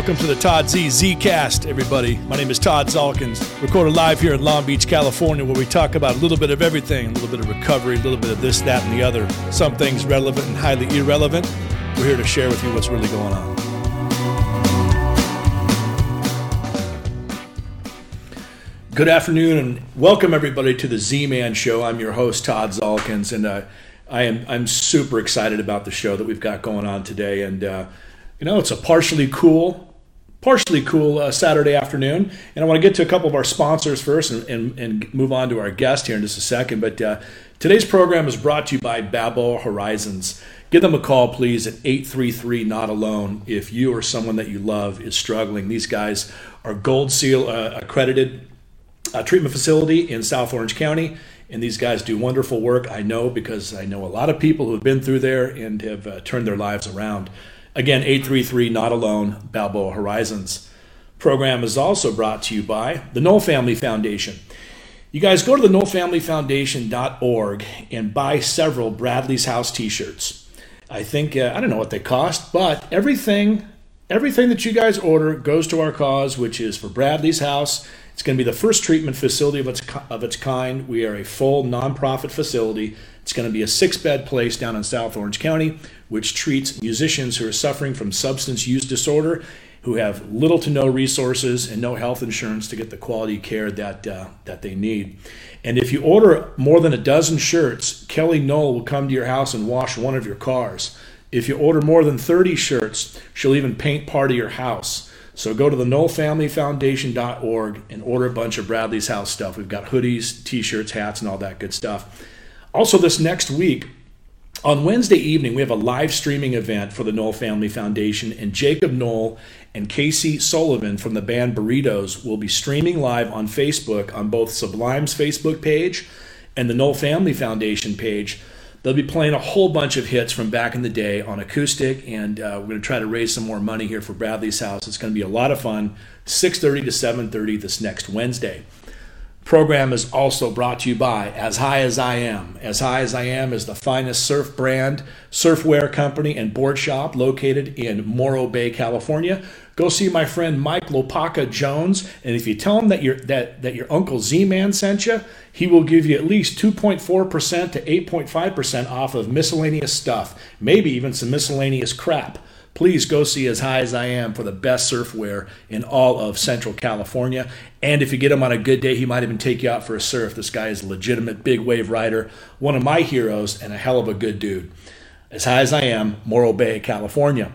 Welcome to the Todd Z Zcast, everybody. My name is Todd Zalkins. Recorded live here in Long Beach, California, where we talk about a little bit of everything, a little bit of recovery, a little bit of this, that, and the other. Some things relevant and highly irrelevant. We're here to share with you what's really going on. Good afternoon and welcome everybody to the Z-Man Show. I'm your host Todd Zalkins, and uh, I am I'm super excited about the show that we've got going on today. And uh, you know, it's a partially cool, partially cool uh, Saturday afternoon. And I want to get to a couple of our sponsors first and, and, and move on to our guest here in just a second. But uh, today's program is brought to you by Balboa Horizons. Give them a call, please, at 833 Not Alone if you or someone that you love is struggling. These guys are Gold Seal uh, accredited uh, treatment facility in South Orange County. And these guys do wonderful work. I know because I know a lot of people who have been through there and have uh, turned their lives around. Again, 833 Not Alone, Balboa Horizons. Program is also brought to you by the Nowell Family Foundation. You guys go to the nowellfamilyfoundation.org and buy several Bradley's House t-shirts. I think uh, I don't know what they cost, but everything everything that you guys order goes to our cause, which is for Bradley's House. It's going to be the first treatment facility of its of its kind. We are a full nonprofit facility. It's going to be a six-bed place down in South Orange County which treats musicians who are suffering from substance use disorder, who have little to no resources and no health insurance to get the quality care that, uh, that they need. And if you order more than a dozen shirts, Kelly Nowell will come to your house and wash one of your cars. If you order more than 30 shirts, she'll even paint part of your house. So go to the nowellfamilyfoundation.org and order a bunch of Bradley's House stuff. We've got hoodies, t shirts, hats, and all that good stuff. Also, this next week, on Wednesday evening, we have a live streaming event for the Nowell Family Foundation, and Jakob Nowell and Casey Sullivan from the band Burritos will be streaming live on Facebook on both Sublime's Facebook page and the Nowell Family Foundation page. They'll be playing a whole bunch of hits from back in the day on acoustic, and uh, we're going to try to raise some more money here for Bradley's House. It's going to be a lot of fun. 6:30 to 7:30 this next Wednesday program is also brought to you by As High as I Am. As High as I Am is the finest surf brand, surfwear company, and board shop located in Morro Bay, California. Go see my friend Mike Lopaka Jones, and if you tell him that your that that your uncle Z-Man sent you, he will give you at least 2.4% to 8.5% off of miscellaneous stuff, maybe even some miscellaneous crap please go see As High as I Am for the best surf wear in all of Central California. And if you get him on a good day, he might even take you out for a surf. This guy is a legitimate big wave rider, one of my heroes, and a hell of a good dude. As High as I Am, Morro Bay, California.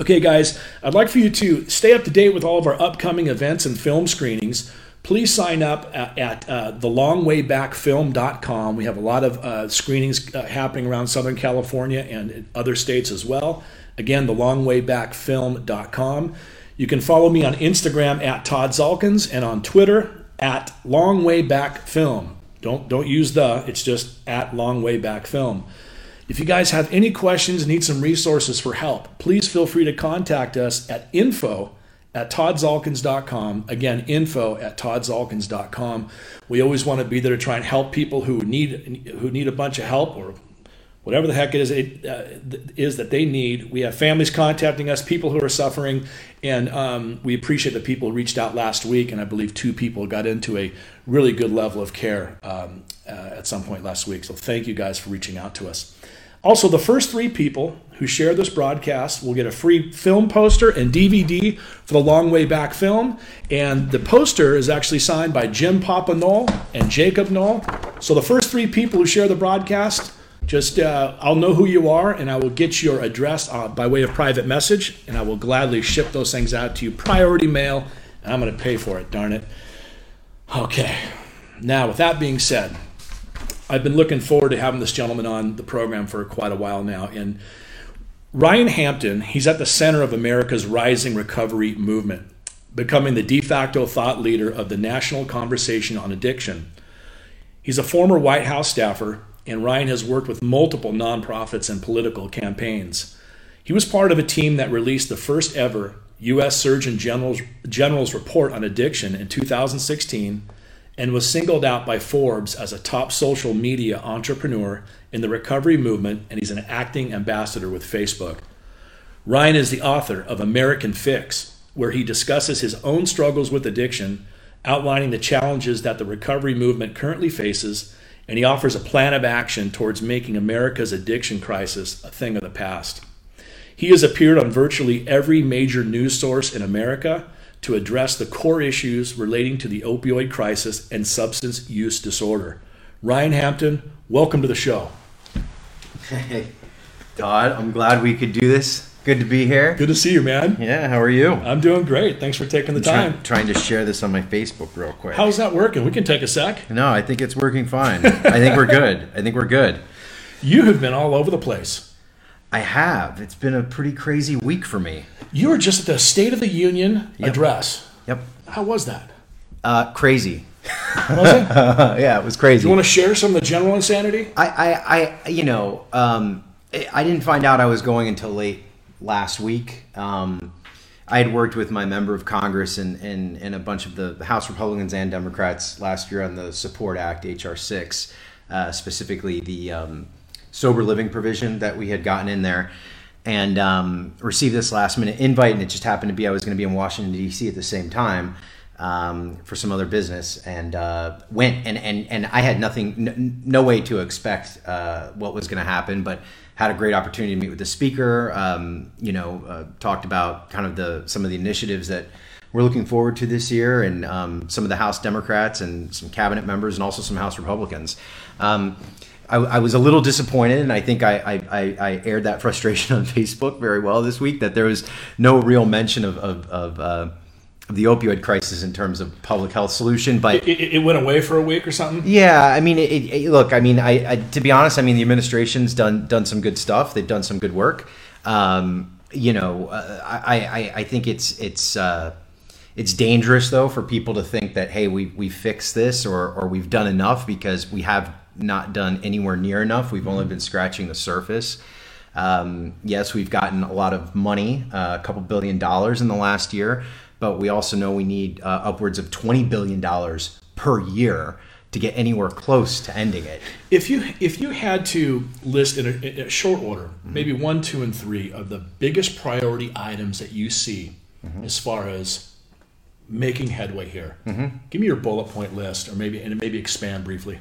Okay, guys, I'd like for you to stay up to date with all of our upcoming events and film screenings please sign up at, at uh, thelongwaybackfilm.com. We have a lot of uh, screenings uh, happening around Southern California and other states as well. Again, thelongwaybackfilm.com. You can follow me on Instagram at Todd Zalkins and on Twitter at longwaybackfilm. Don't don't use the, it's just at longwaybackfilm. If you guys have any questions, need some resources for help, please feel free to contact us at info at toddzalkins.com. Again, info at toddzalkins.com. We always want to be there to try and help people who need who need a bunch of help or whatever the heck it is it uh, is that they need. We have families contacting us, people who are suffering, and um, we appreciate the people reached out last week. And I believe two people got into a really good level of care um, uh, at some point last week. So thank you guys for reaching out to us. Also, the first three people who share this broadcast will get a free film poster and DVD for the Long Way Back film. And the poster is actually signed by Jim Papa Nowell and Jakob Nowell. So the first three people who share the broadcast just uh, I'll know who you are, and I will get your address uh, by way of private message, and I will gladly ship those things out to you, priority mail, and I'm going to pay for it. Darn it. Okay. Now, with that being said, I've been looking forward to having this gentleman on the program for quite a while now, and Ryan Hampton, he's at the center of America's rising recovery movement, becoming the de facto thought leader of the national conversation on addiction. He's a former White House staffer and Ryan has worked with multiple nonprofits and political campaigns. He was part of a team that released the first ever U.S. Surgeon General's, General's report on addiction in 2016 and was singled out by Forbes as a top social media entrepreneur in the recovery movement, and he's an acting ambassador with Facebook. Ryan is the author of American Fix where he discusses his own struggles with addiction, outlining the challenges that the recovery movement currently faces, and he offers a plan of action towards making America's addiction crisis a thing of the past. He has appeared on virtually every major news source in America to address the core issues relating to the opioid crisis and substance use disorder. Ryan Hampton, welcome to the show. Hey, Todd, I'm glad we could do this. Good to be here. Good to see you, man. Yeah, how are you? I'm doing great. Thanks for taking the Try- time. trying to share this on my Facebook real quick. How's that working? We can take a sec. no, I think it's working fine. I think we're good. I think we're good. You have been all over the place. I have. It's been a pretty crazy week for me. You were just at the State of the Union Yep. address. Yep. How was that? Uh, crazy. Was it? yeah, it was crazy. you want to share some of the general insanity? I, I, I, you know, um, I didn't find out I was going until late last week. Um, I had worked with my member of Congress and, and, and a bunch of the House Republicans and Democrats last year on the Support Act, H.R. 6, uh, specifically the um, sober living provision that we had gotten in there. And um, received this last minute invite, and it just happened to be I was going to be in Washington, D.C. at the same time um, for some other business and uh, went and, and, and I had nothing, n- no way to expect uh, what was going to happen, but had a great opportunity to meet with the speaker. Um, you know, uh, talked about kind of the some of the initiatives that we're looking forward to this year, and um, some of the House Democrats and some cabinet members, and also some House Republicans. Um, I, I was a little disappointed, and I think I, I, I, aired that frustration on Facebook very well this week. That there was no real mention of of, of, uh, the opioid crisis in terms of public health solution, but It, it, it went away for a week or something? yeah, I mean, it, it, look, I mean, I, I to be honest, I mean, the administration's done done some good stuff. They've done some good work. Um, you know, uh, I, I I think it's it's uh, it's dangerous though for people to think that hey, we we fixed this or or we've done enough because we have not done anywhere near enough. We've only been scratching the surface. Um, yes, we've gotten a lot of money, uh, a couple billion dollars in the last year, but we also know we need uh, upwards of twenty billion dollars per year to get anywhere close to ending it. If you if you had to list in a, in a short order, maybe one, two, and three of the biggest priority items that you see as far as making headway here, give me your bullet point list, or maybe and maybe expand briefly.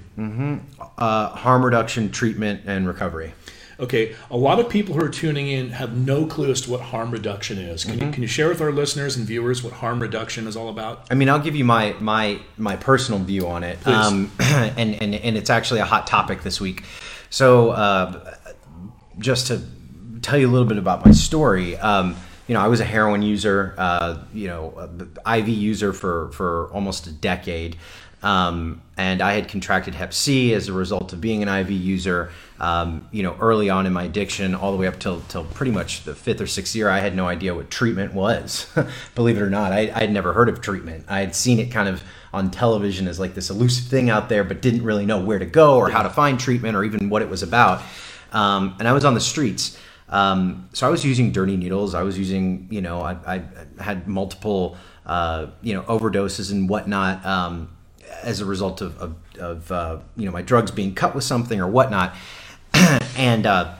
Uh, harm reduction, treatment, and recovery. Okay, a lot of people who are tuning in have no clue as to what harm reduction is. Can, you, can you share with our listeners and viewers what harm reduction is all about? I mean, I'll give you my my my personal view on it, um, and and and it's actually a hot topic this week. So, uh, just to tell you a little bit about my story, um, you know, I was a heroin user, uh, you know, IV user for for almost a decade. Um, and I had contracted Hep C as a result of being an IV user. Um, you know, early on in my addiction, all the way up till till pretty much the fifth or sixth year, I had no idea what treatment was. Believe it or not, I, had never heard of treatment. I had seen it kind of on television as like this elusive thing out there, but didn't really know where to go or how to find treatment or even what it was about. Um, and I was on the streets. Um, so I was using dirty needles. I was using, you know, I, I had multiple, uh, you know, overdoses and whatnot um, as a result of, of, of uh, you know, my drugs being cut with something or whatnot. and uh,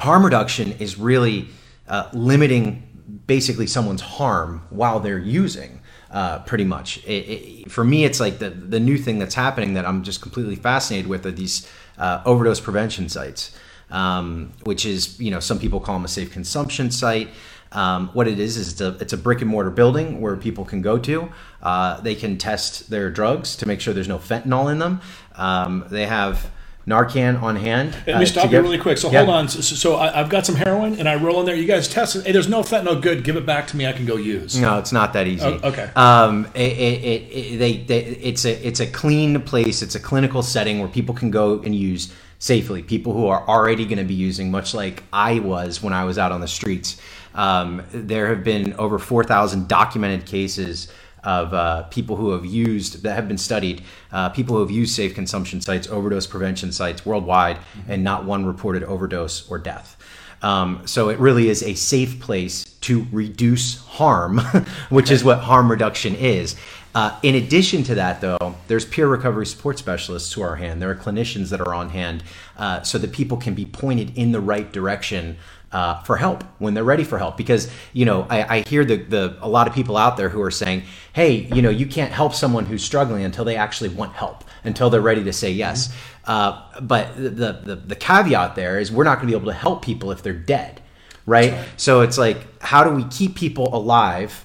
harm reduction is really uh, limiting basically someone's harm while they're using. Uh, pretty much. It, it, for me, it's like the the new thing that's happening that I'm just completely fascinated with are these uh, overdose prevention sites, um, which is you know some people call them a safe consumption site. Um, what it is is it's a, it's a brick and mortar building where people can go to. Uh, they can test their drugs to make sure there's no fentanyl in them. Um, they have Narcan on hand. Let uh, me to stop you really quick. So Yeah. hold on. So, so I, I've got some heroin, and I roll in there. You guys test it. Hey, there's no fentanyl. Good. Give it back to me. I can go use. No, it's not that easy. Oh, okay. Um, it, it, it, they, they, it's a it's a clean place. It's a clinical setting where people can go and use safely. People who are already going to be using, much like I was when I was out on the streets. Um, there have been over four thousand documented cases of uh, people who have used that have been studied, uh, people who have used safe consumption sites, overdose prevention sites worldwide, and not one reported overdose or death. Um, so it really is a safe place to reduce harm, which is what harm reduction is. Uh, in addition to that, though, there's peer recovery support specialists who are hand. There are clinicians that are on hand uh, so that people can be pointed in the right direction uh, for help when they're ready for help. Because you know, I, I hear the, the a lot of people out there who are saying, "Hey, you know, you can't help someone who's struggling until they actually want help, until they're ready to say yes." Uh, but the, the the caveat there is we're not going to be able to help people if they're dead, right? right? So it's like, how do we keep people alive,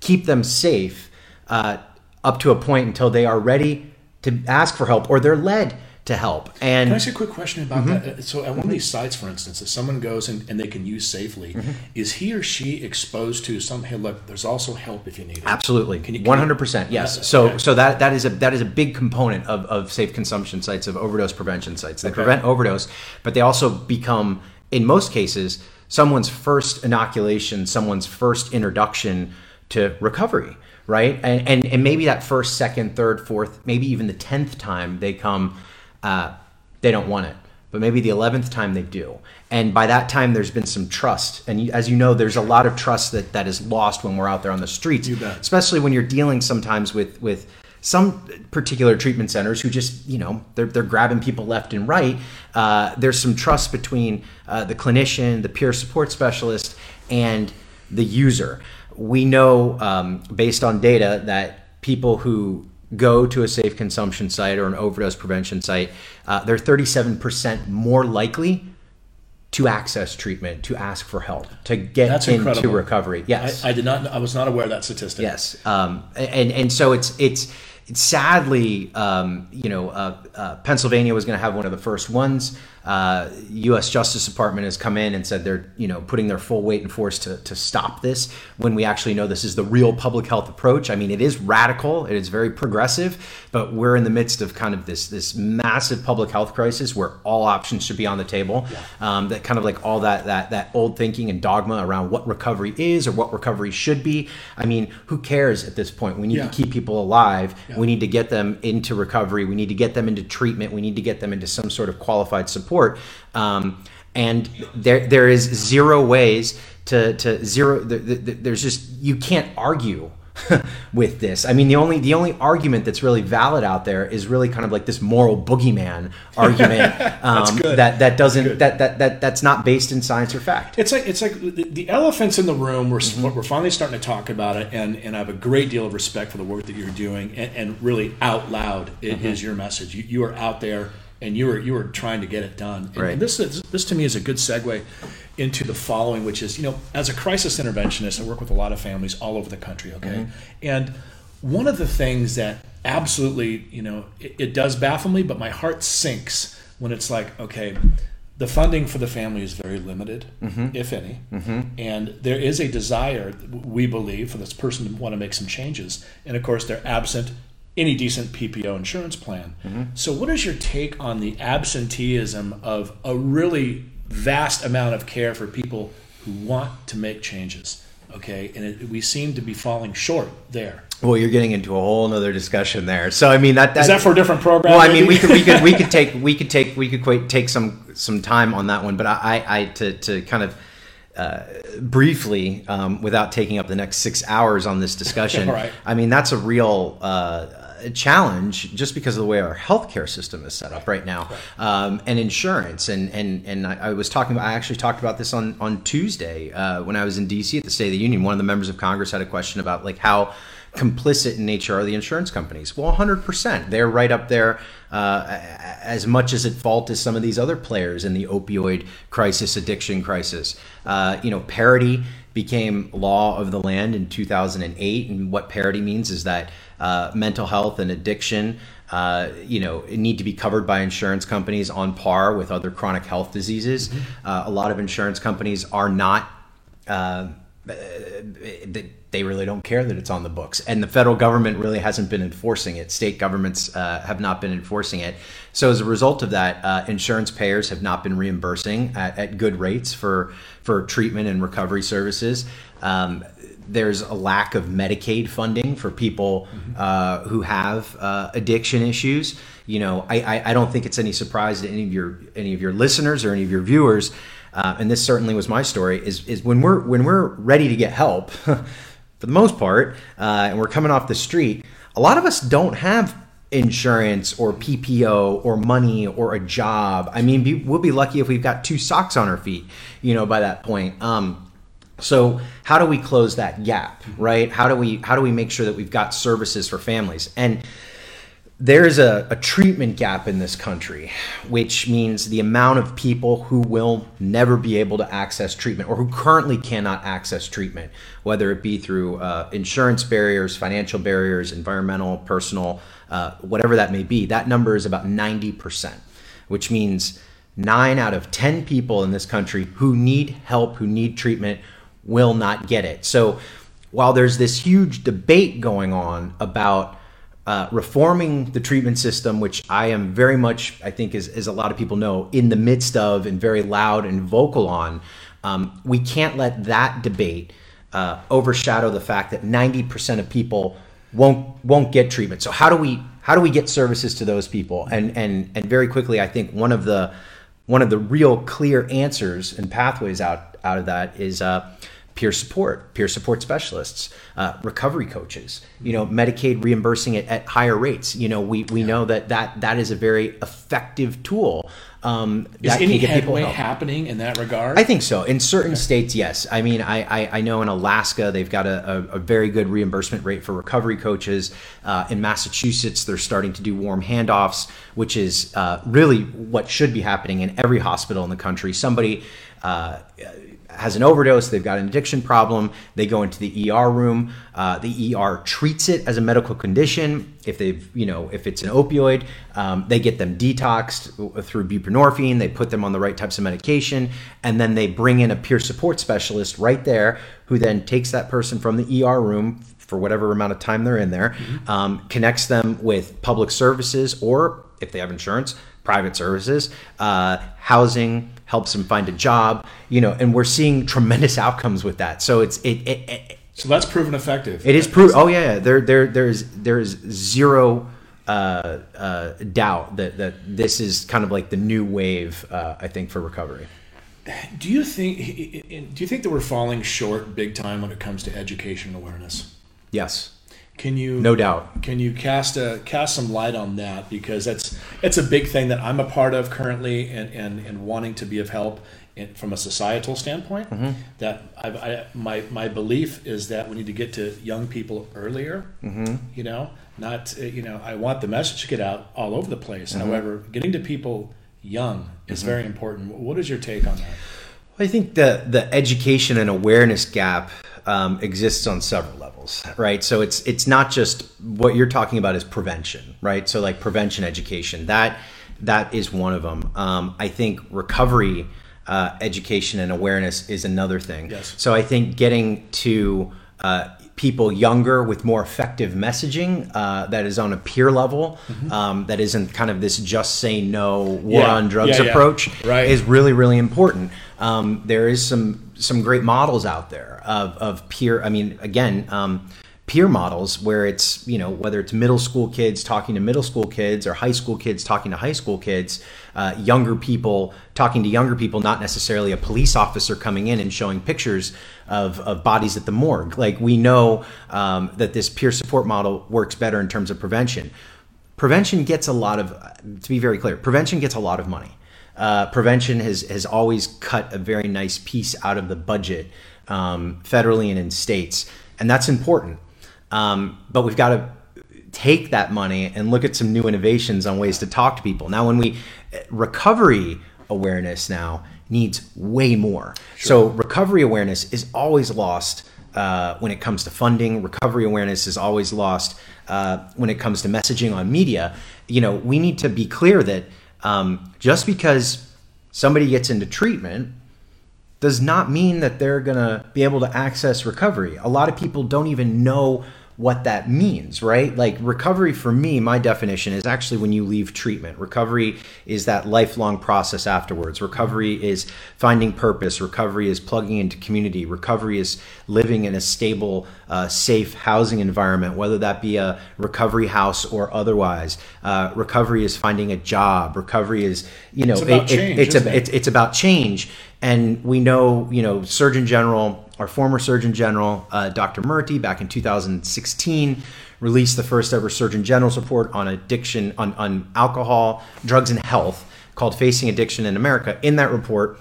keep them safe, uh, up to a point until they are ready to ask for help or they're led to help. And can I ask a quick question about mm-hmm. that? So, at one of these sites, for instance, if someone goes and, and they can use safely, mm-hmm. is he or she exposed to some? Hey, look, there's also help if you need it. Absolutely, can you? One hundred percent, yes. So, okay. so that that is a that is a big component of, of safe consumption sites of overdose prevention sites. They okay. prevent overdose, but they also become, in most cases, someone's first inoculation, someone's first introduction to recovery right? And, and, and maybe that first, second, third, fourth, maybe even the tenth time they come uh, they don't want it. But maybe the 11th time they do. And by that time, there's been some trust. And as you know, there's a lot of trust that, that is lost when we're out there on the streets, especially when you're dealing sometimes with, with some particular treatment centers who just, you know, they're, they're grabbing people left and right. Uh, there's some trust between uh, the clinician, the peer support specialist, and the user. We know um, based on data that people who go to a safe consumption site or an overdose prevention site, uh, they're 37% more likely to access treatment, to ask for help, to get That's into incredible. recovery. Yes, I, I, did not. I was not aware of that statistic. Yes, um, and and so it's it's sadly, um, you know, uh, uh, Pennsylvania was going to have one of the first ones uh, U.S. Justice Department has come in and said they're you know putting their full weight and force to, to stop this when we actually know this is the real public health approach. I mean, it is radical, it is very progressive, but we're in the midst of kind of this this massive public health crisis where all options should be on the table. Yeah. Um, that kind of like all that that that old thinking and dogma around what recovery is or what recovery should be. I mean, who cares at this point? We need yeah. to keep people alive. Yeah. We need to get them into recovery. We need to get them into treatment. We need to get them into some sort of qualified support support. Um, and there there is zero ways to to zero. The, the, the, there's just you can't argue with this. I mean, the only the only argument that's really valid out there is really kind of like this moral boogeyman argument um, that that doesn't that, that that that's not based in science or fact. It's like it's like the, the elephants in the room. We're mm-hmm. we're finally starting to talk about it, and and I have a great deal of respect for the work that you're doing, and, and really out loud mm-hmm. is your message. You, you are out there and you were you were trying to get it done. And, right. and this is, this to me is a good segue into the following, which is you know as a crisis interventionist, I work with a lot of families all over the country. Okay, mm-hmm. and one of the things that absolutely you know it, it does baffle me, but my heart sinks when it's like okay. The funding for the family is very limited, mm-hmm. if any, mm-hmm. and there is a desire, we believe, for this person to want to make some changes. And of course, they're absent any decent PPO insurance plan. Mm-hmm. So, what is your take on the absenteeism of a really vast amount of care for people who want to make changes? Okay, and it, we seem to be falling short there. Well, you're getting into a whole other discussion there. So, I mean, that, that is that for a different program. Well, I mean, we could we could we could take we could take we could quite take some some time on that one, but I I to to kind of. Uh, briefly, um, without taking up the next six hours on this discussion, right. I mean that's a real uh, challenge just because of the way our healthcare system is set up right now, um, and insurance. And and and I, I, was talking. About, I actually talked about this on on Tuesday uh, when I was in D.C. at the State of the Union. One of the members of Congress had a question about like how complicit in nature are the insurance companies? Well, 100%. They're right up there uh, as much as at fault as some of these other players in the opioid crisis, addiction crisis. Uh, you know, parity became law of the land in 2008. And what parity means is that uh, mental health and addiction, uh, you know, need to be covered by insurance companies on par with other chronic health diseases. Mm-hmm. Uh, a lot of insurance companies are not. Uh, they really don't care that it's on the books, and the federal government really hasn't been enforcing it. State governments uh, have not been enforcing it. So as a result of that, uh, insurance payers have not been reimbursing at, at, good rates for for treatment and recovery services. Um, there's a lack of Medicaid funding for people mm-hmm. uh, who have uh, addiction issues. You know, I, I, I, don't think it's any surprise to any of your any of your listeners or any of your viewers, uh, and this certainly was my story. Is is when we're when we're ready to get help, for the most part, uh, and we're coming off the street. a lot of us don't have insurance or PPO or money or a job. I mean, be, we'll be lucky if we've got two socks on our feet, you know, by that point. Um, so how do we close that gap, right? How do we how do we make sure that we've got services for families? And there's a, a, treatment gap in this country, which means the amount of people who will never be able to access treatment or who currently cannot access treatment, whether it be through uh, insurance barriers, financial barriers, environmental, personal, uh, whatever that may be, that number is about 90%, which means nine out of 10 people in this country who need help, who need treatment, will not get it. So while there's this huge debate going on about uh, reforming the treatment system, which I am very much, I think, as, as a lot of people know, in the midst of and very loud and vocal on. Um, we can't let that debate uh, overshadow the fact that 90% of people won't won't get treatment. So how do we how do we get services to those people? And and and very quickly, I think one of the one of the real clear answers and pathways out out of that is uh, peer support, peer support specialists, uh, recovery coaches. You know, Medicaid reimbursing it at higher rates. You know, we we yeah. know that that that is a very effective tool. Um, is any headway happening in that regard? I think so. In certain okay. states, yes. I mean, I, I, I know in Alaska they've got a, a, a, very good reimbursement rate for recovery coaches. Uh, in Massachusetts, they're starting to do warm handoffs, which is uh, really what should be happening in every hospital in the country. Somebody. Uh, has an overdose, they've got an addiction problem, they go into the ER room. Uh, the ER treats it as a medical condition. If they've, you know, if it's an opioid, um, they get them detoxed through buprenorphine. They put them on the right types of medication, and then they bring in a peer support specialist right there, who then takes that person from the ER room for whatever amount of time they're in there, mm-hmm. um, connects them with public services, or if they have insurance, private services, uh, housing helps them find a job, you know, and we're seeing tremendous outcomes with that. So it's it. it, it so that's proven effective. It is proven. Oh yeah, there there there's there's zero uh, uh, doubt that that this is kind of like the new wave. Uh, I think for recovery. Do you think do you think that we're falling short big time when it comes to education awareness? Yes. Can you no doubt can you cast a cast some light on that because that's it's a big thing that I'm a part of currently and and, and wanting to be of help in, from a societal standpoint. Mm-hmm. That I've, I my my belief is that we need to get to young people earlier. Mm-hmm. You know, not uh, you know I want the message to get out all over the place. Mm-hmm. However, getting to people young is mm-hmm. very important. What is your take on that? I think the the education and awareness gap um, exists on several levels, right? So it's it's not just what you're talking about is prevention, right? So like prevention education that that is one of them. Um, I think recovery uh, education and awareness is another thing. Yes. So I think getting to uh, people younger with more effective messaging uh, that is on a peer level mm-hmm. um, that isn't kind of this just say no war yeah. on drugs yeah, yeah. approach right. is really really important um, there is some some great models out there of, of peer i mean again um, peer models where it's you know whether it's middle school kids talking to middle school kids or high school kids talking to high school kids uh, younger people talking to younger people not necessarily a police officer coming in and showing pictures of, of bodies at the morgue. Like we know um, that this peer support model works better in terms of prevention. Prevention gets a lot of to be very clear prevention gets a lot of money uh, prevention has, has always cut a very nice piece out of the budget um, federally and in states and that's important um, but we've got to take that money and look at some new innovations on ways to talk to people. Now, when we recovery awareness now needs way more. Sure. So recovery awareness is always lost uh, when it comes to funding. Recovery awareness is always lost uh, when it comes to messaging on media. You know, we need to be clear that um, just because somebody gets into treatment does not mean that they're going to be able to access recovery. A lot of people don't even know what that means, right? Like recovery for me, my definition is actually when you leave treatment. Recovery is that lifelong process afterwards. Recovery is finding purpose. Recovery is plugging into community. Recovery is living in a stable, uh, safe housing environment, whether that be a recovery house or otherwise. Uh, recovery is finding a job. Recovery is, you know, it's about, it, change, it, it's, a, it? it's, it's about change And we know, you know, Surgeon General, our former Surgeon General, uh, Dr. Murthy, back in 2016, released the first ever Surgeon General's report on addiction, on, on alcohol, drugs, and health called Facing Addiction in America. In that report,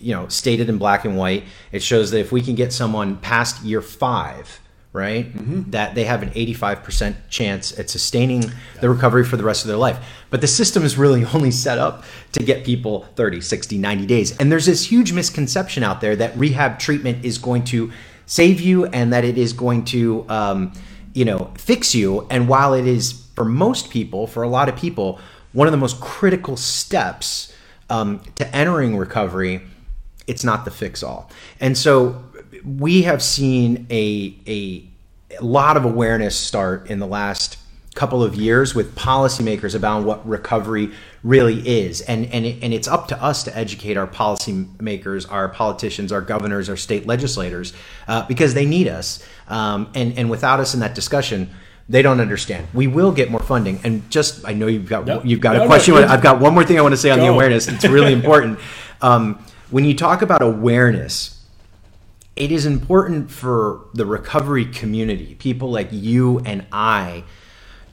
you know, stated in black and white, it shows that if we can get someone past year five, right, mm-hmm. that they have an 85% chance at sustaining the recovery for the rest of their life. But the system is really only set up to get people 30, 60, 90 days. And there's this huge misconception out there that rehab treatment is going to save you and that it is going to, um, you know, fix you. And while it is for most people, for a lot of people, one of the most critical steps um, to entering recovery, it's not the fix all. And so we have seen a, a, a lot of awareness start in the last couple of years with policymakers about what recovery really is and and, it, and it's up to us to educate our policymakers our politicians our governors our state legislators uh, because they need us um, and and without us in that discussion they don't understand. We will get more funding, and just I know you've got no, you've got no, a question. No, I've got one more thing I want to say on Go. the awareness. It's really important. Um, when you talk about awareness, it is important for the recovery community, people like you and I,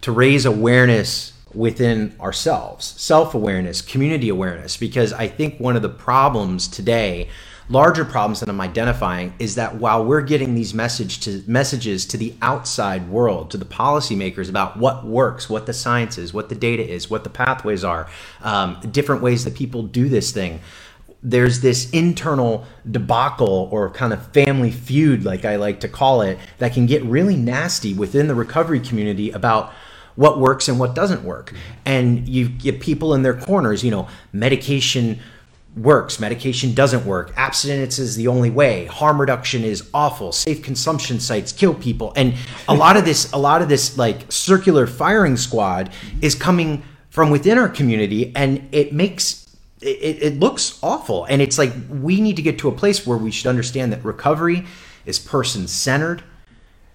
to raise awareness within ourselves, self awareness, community awareness, because I think one of the problems today larger problems that I'm identifying is that while we're getting these message to messages to the outside world, to the policymakers about what works, what the science is, what the data is, what the pathways are, um, different ways that people do this thing. There's this internal debacle or kind of family feud, like I like to call it, that can get really nasty within the recovery community about what works and what doesn't work. And you get people in their corners, you know, medication works, medication doesn't work, abstinence is the only way, harm reduction is awful, safe consumption sites kill people. And a lot of this, a lot of this like circular firing squad is coming from within our community and it makes it, it looks awful. And it's like we need to get to a place where we should understand that recovery is person centered.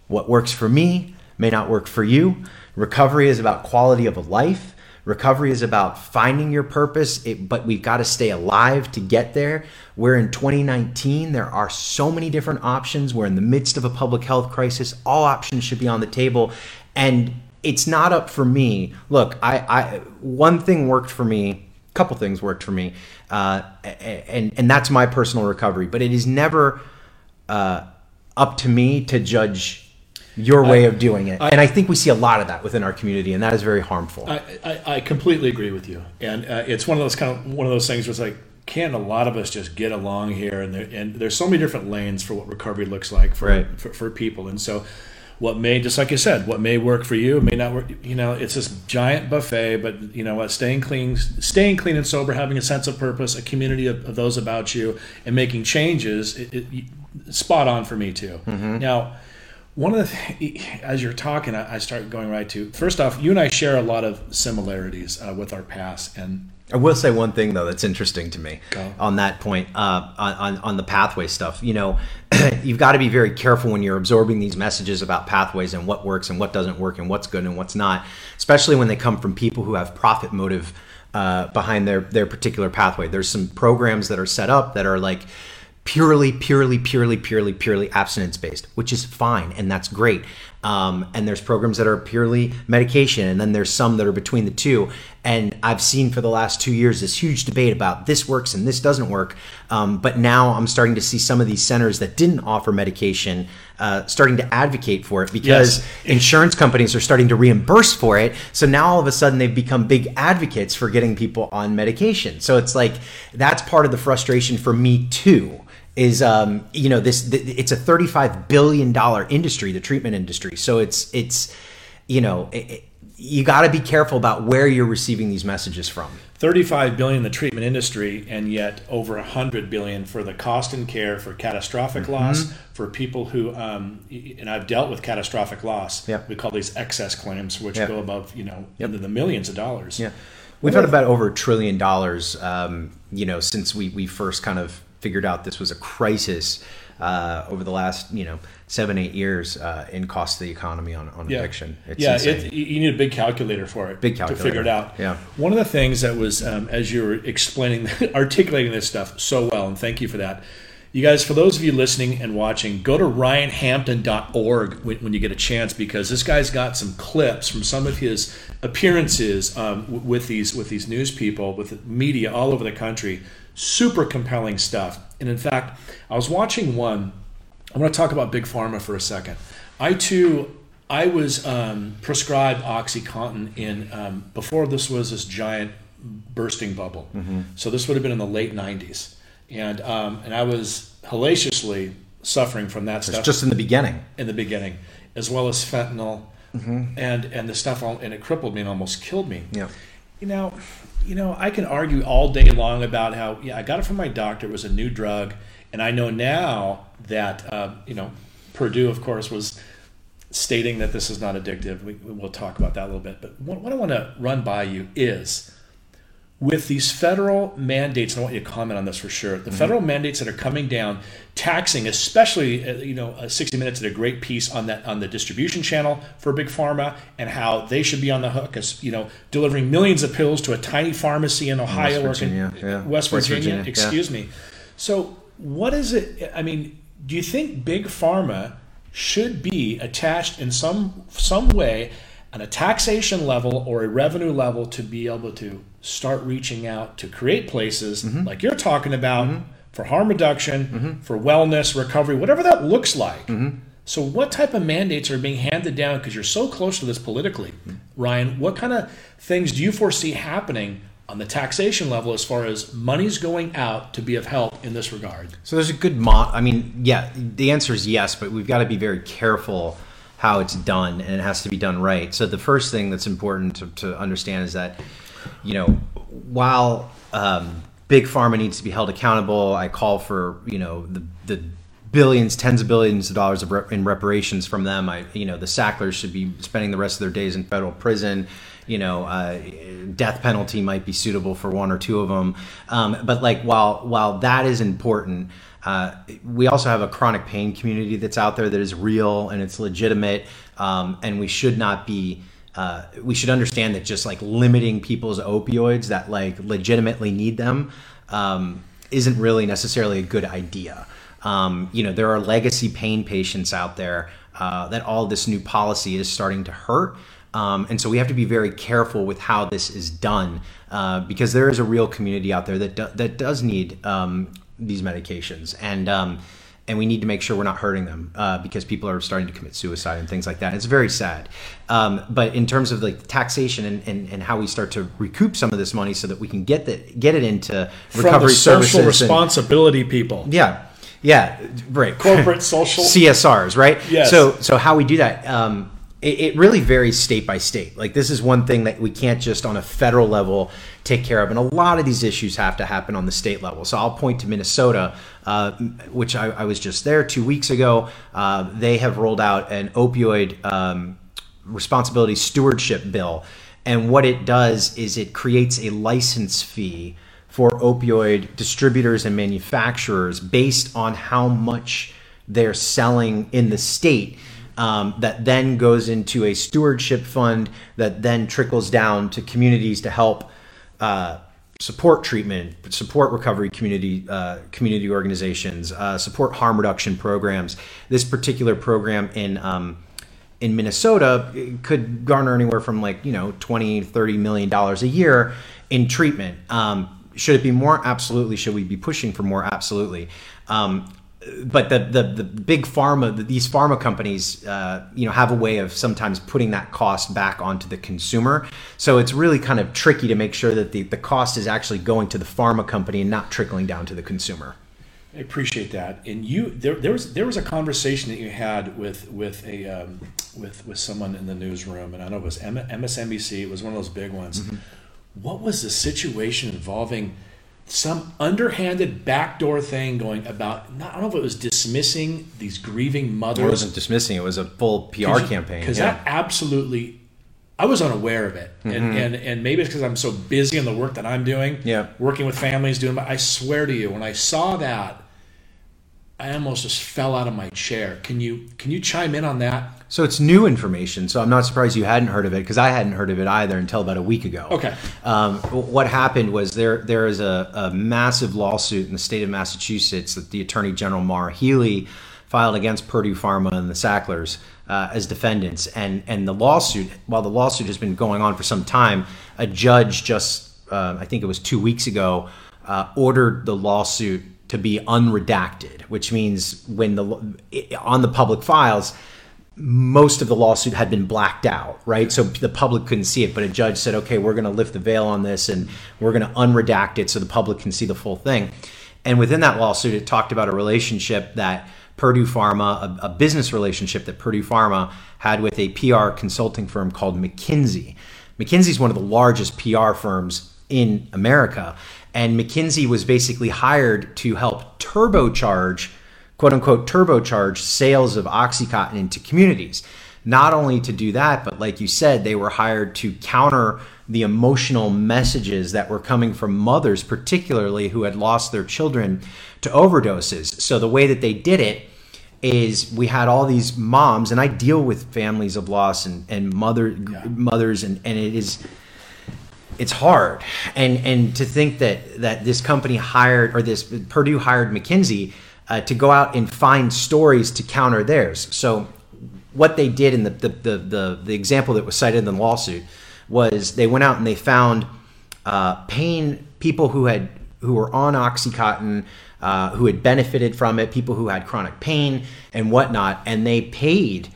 What works for me may not work for you. Recovery is about quality of a life. Recovery is about finding your purpose, it, but we've got to stay alive to get there. We're in 2019. There are so many different options. We're in the midst of a public health crisis. All options should be on the table. And it's not up for me. Look, I, I one thing worked for me. Couple things worked for me, uh, and and that's my personal recovery. But it is never uh, up to me to judge your way I, of doing it. I, and I think we see a lot of that within our community, and that is very harmful. I, I, I completely agree with you, and uh, it's one of those kind of one of those things where it's like, can a lot of us just get along here? And there, and there's so many different lanes for what recovery looks like for, right. for, for people, and so what may just like you said what may work for you may not work you know it's this giant buffet but you know what staying clean staying clean and sober having a sense of purpose a community of, of those about you and making changes it, it, spot on for me too mm-hmm. now one of the as you're talking I, start going right to first off you and i share a lot of similarities uh, with our past and i will say one thing though that's interesting to me Go. on that point uh, on, on the pathway stuff you know you've got to be very careful when you're absorbing these messages about pathways and what works and what doesn't work and what's good and what's not especially when they come from people who have profit motive uh, behind their their particular pathway there's some programs that are set up that are like purely, purely, purely, purely, purely abstinence based, which is fine and that's great. Um, and there's programs that are purely medication, and then there's some that are between the two. And I've seen for the last two years this huge debate about this works and this doesn't work. Um, but now I'm starting to see some of these centers that didn't offer medication uh, starting to advocate for it because yes. insurance companies are starting to reimburse for it. So now all of a sudden they've become big advocates for getting people on medication. So it's like that's part of the frustration for me too is um, you know this it's a 35 billion dollar industry the treatment industry so it's it's you know it, you got to be careful about where you're receiving these messages from 35 billion in the treatment industry and yet over 100 billion for the cost and care for catastrophic mm-hmm. loss for people who um, and i've dealt with catastrophic loss yep. we call these excess claims which yep. go above you know yep. into the millions of dollars yeah we've had about over a trillion dollars um, you know since we, we first kind of figured out this was a crisis uh, over the last you know seven eight years uh, in cost to the economy on, on yeah. eviction. It's yeah, it, you need a big calculator for it. Big calculator to figure it out. Yeah. One of the things that was um, as you were explaining, articulating this stuff so well, and thank you for that. You guys, for those of you listening and watching, go to ryanhampton.org when, when you get a chance because this guy's got some clips from some of his appearances um, w- with these with these news people, with media all over the country. Super compelling stuff. And in fact, I was watching one. I want to talk about big pharma for a second. I too, I was um, prescribed OxyContin in um, before this was this giant bursting bubble. So this would have been in the late '90s, and um, and I was hellaciously suffering from that stuff It's just in the beginning. in the beginning, as well as fentanyl, and and the stuff, all, and it crippled me and almost killed me. Yeah. You know, you know, I can argue all day long about how yeah, I got it from my doctor. It was a new drug, and I know now that uh, you know, Purdue, of course, was stating that this is not addictive. We, we'll talk about that a little bit. But what, what I want to run by you is with these federal mandates, and I want you to comment on this for sure. The federal mandates that are coming down, taxing, especially uh, you know, uh, 60 Minutes did a great piece on that on the distribution channel for big pharma and how they should be on the hook as you know, delivering millions of pills to a tiny pharmacy in Ohio West or in- yeah. West West Virginia. Virginia, yeah. excuse me. So what is it? I mean, do you think big pharma should be attached in some some way on a taxation level or a revenue level to be able to start reaching out to create places Mm-hmm. like you're talking about for harm reduction, for wellness, recovery, whatever that looks like. Mm-hmm. So, what type of mandates are being handed down? Because you're so close to this politically, Ryan. What kind of things do you foresee happening on the taxation level as far as money's going out to be of help in this regard? So there's a good mo I mean, yeah, the answer is yes, but we've got to be very careful how it's done, and it has to be done right. So the first thing that's important to, to understand is that, you know, while um, big pharma needs to be held accountable, I call for you know the the billions, tens of billions of dollars of rep- in reparations from them. I, you know, the Sacklers should be spending the rest of their days in federal prison. You know, uh, death penalty might be suitable for one or two of them. Um, but like, while while that is important, uh, we also have a chronic pain community that's out there that is real and it's legitimate, um, and we should not be. Uh, we should understand that just like limiting people's opioids that like legitimately need them um, isn't really necessarily a good idea. Um, you know, there are legacy pain patients out there uh, that all this new policy is starting to hurt. Um, and so we have to be very careful with how this is done uh, because there is a real community out there that, do, that does need um, these medications. And, um, and we need to make sure we're not hurting them uh, because people are starting to commit suicide and things like that. It's very sad. Um, but in terms of like taxation and, and, and how we start to recoup some of this money so that we can get the, get it into From recovery the social services and- responsibility people, yeah, yeah, right. corporate social. CSRs, right? Yes. So, so how we do that? Um, it, it really varies state by state. Like this is one thing that we can't just on a federal level take care of, and a lot of these issues have to happen on the state level. So I'll point to Minnesota, uh, which I, I was just there two weeks ago. Uh, they have rolled out an opioid um, responsibility stewardship bill, and what it does is it creates a license fee for opioid distributors and manufacturers based on how much they're selling in the state. Um, that then goes into a stewardship fund that then trickles down to communities to help uh, support treatment, support recovery community uh, community organizations, uh, support harm reduction programs. This particular program in um, in Minnesota could garner anywhere from like you know 20 30 million dollars a year in treatment. Um, should it be more? Absolutely. Should we be pushing for more? Absolutely. Um, but the, the the big pharma these pharma companies uh, you know have a way of sometimes putting that cost back onto the consumer so it's really kind of tricky to make sure that the, the cost is actually going to the pharma company and not trickling down to the consumer I appreciate that. And you, there, there was there was a conversation that you had with with a um, with with someone in the newsroom, and I know it was MSNBC. It was one of those big ones. What was the situation involving some underhanded backdoor thing going about? Not, I don't know if it was dismissing these grieving mothers. it wasn't dismissing it was a full pr campaign because yeah. that absolutely I was unaware of it, and, and and maybe it's because I'm so busy in the work that I'm doing, Mm-hmm. Yeah. working with families, doing. But I swear to you, when I saw that, I almost just fell out of my chair. Can you can you chime in on that? So it's new information. So I'm not surprised you hadn't heard of it because I hadn't heard of it either until about a week ago. Okay. Um, what happened was there there is a, a massive lawsuit in the state of Massachusetts that the Attorney General Maura Healey filed against Purdue Pharma and the Sacklers uh, as defendants. And and the lawsuit, while the lawsuit has been going on for some time, a judge just uh, I think it was two weeks ago uh, ordered the lawsuit to be unredacted, which means when the on the public files most of the lawsuit had been blacked out, right? So the public couldn't see it, but a judge said, "Okay, we're going to lift the veil on this and we're going to unredact it so the public can see the full thing." And within that lawsuit, it talked about a relationship that Purdue Pharma, a, a business relationship that Purdue Pharma had with a PR consulting firm called McKinsey. McKinsey is one of the largest PR firms in America, and McKinsey was basically hired to help turbocharge, quote unquote, turbocharge sales of Oxycontin into communities. Not only to do that, but like you said, they were hired to counter the emotional messages that were coming from mothers, particularly who had lost their children to overdoses. So the way that they did it is we had all these moms, and I deal with families of loss and, and mother yeah. mothers, and, and it is it's hard and and to think that that this company hired or this Purdue hired McKinsey uh, to go out and find stories to counter theirs. So what they did in the the, the the the example that was cited in the lawsuit was they went out and they found uh, pain people who had who were on OxyContin. Uh, who had benefited from it, people who had chronic pain and whatnot, and they paid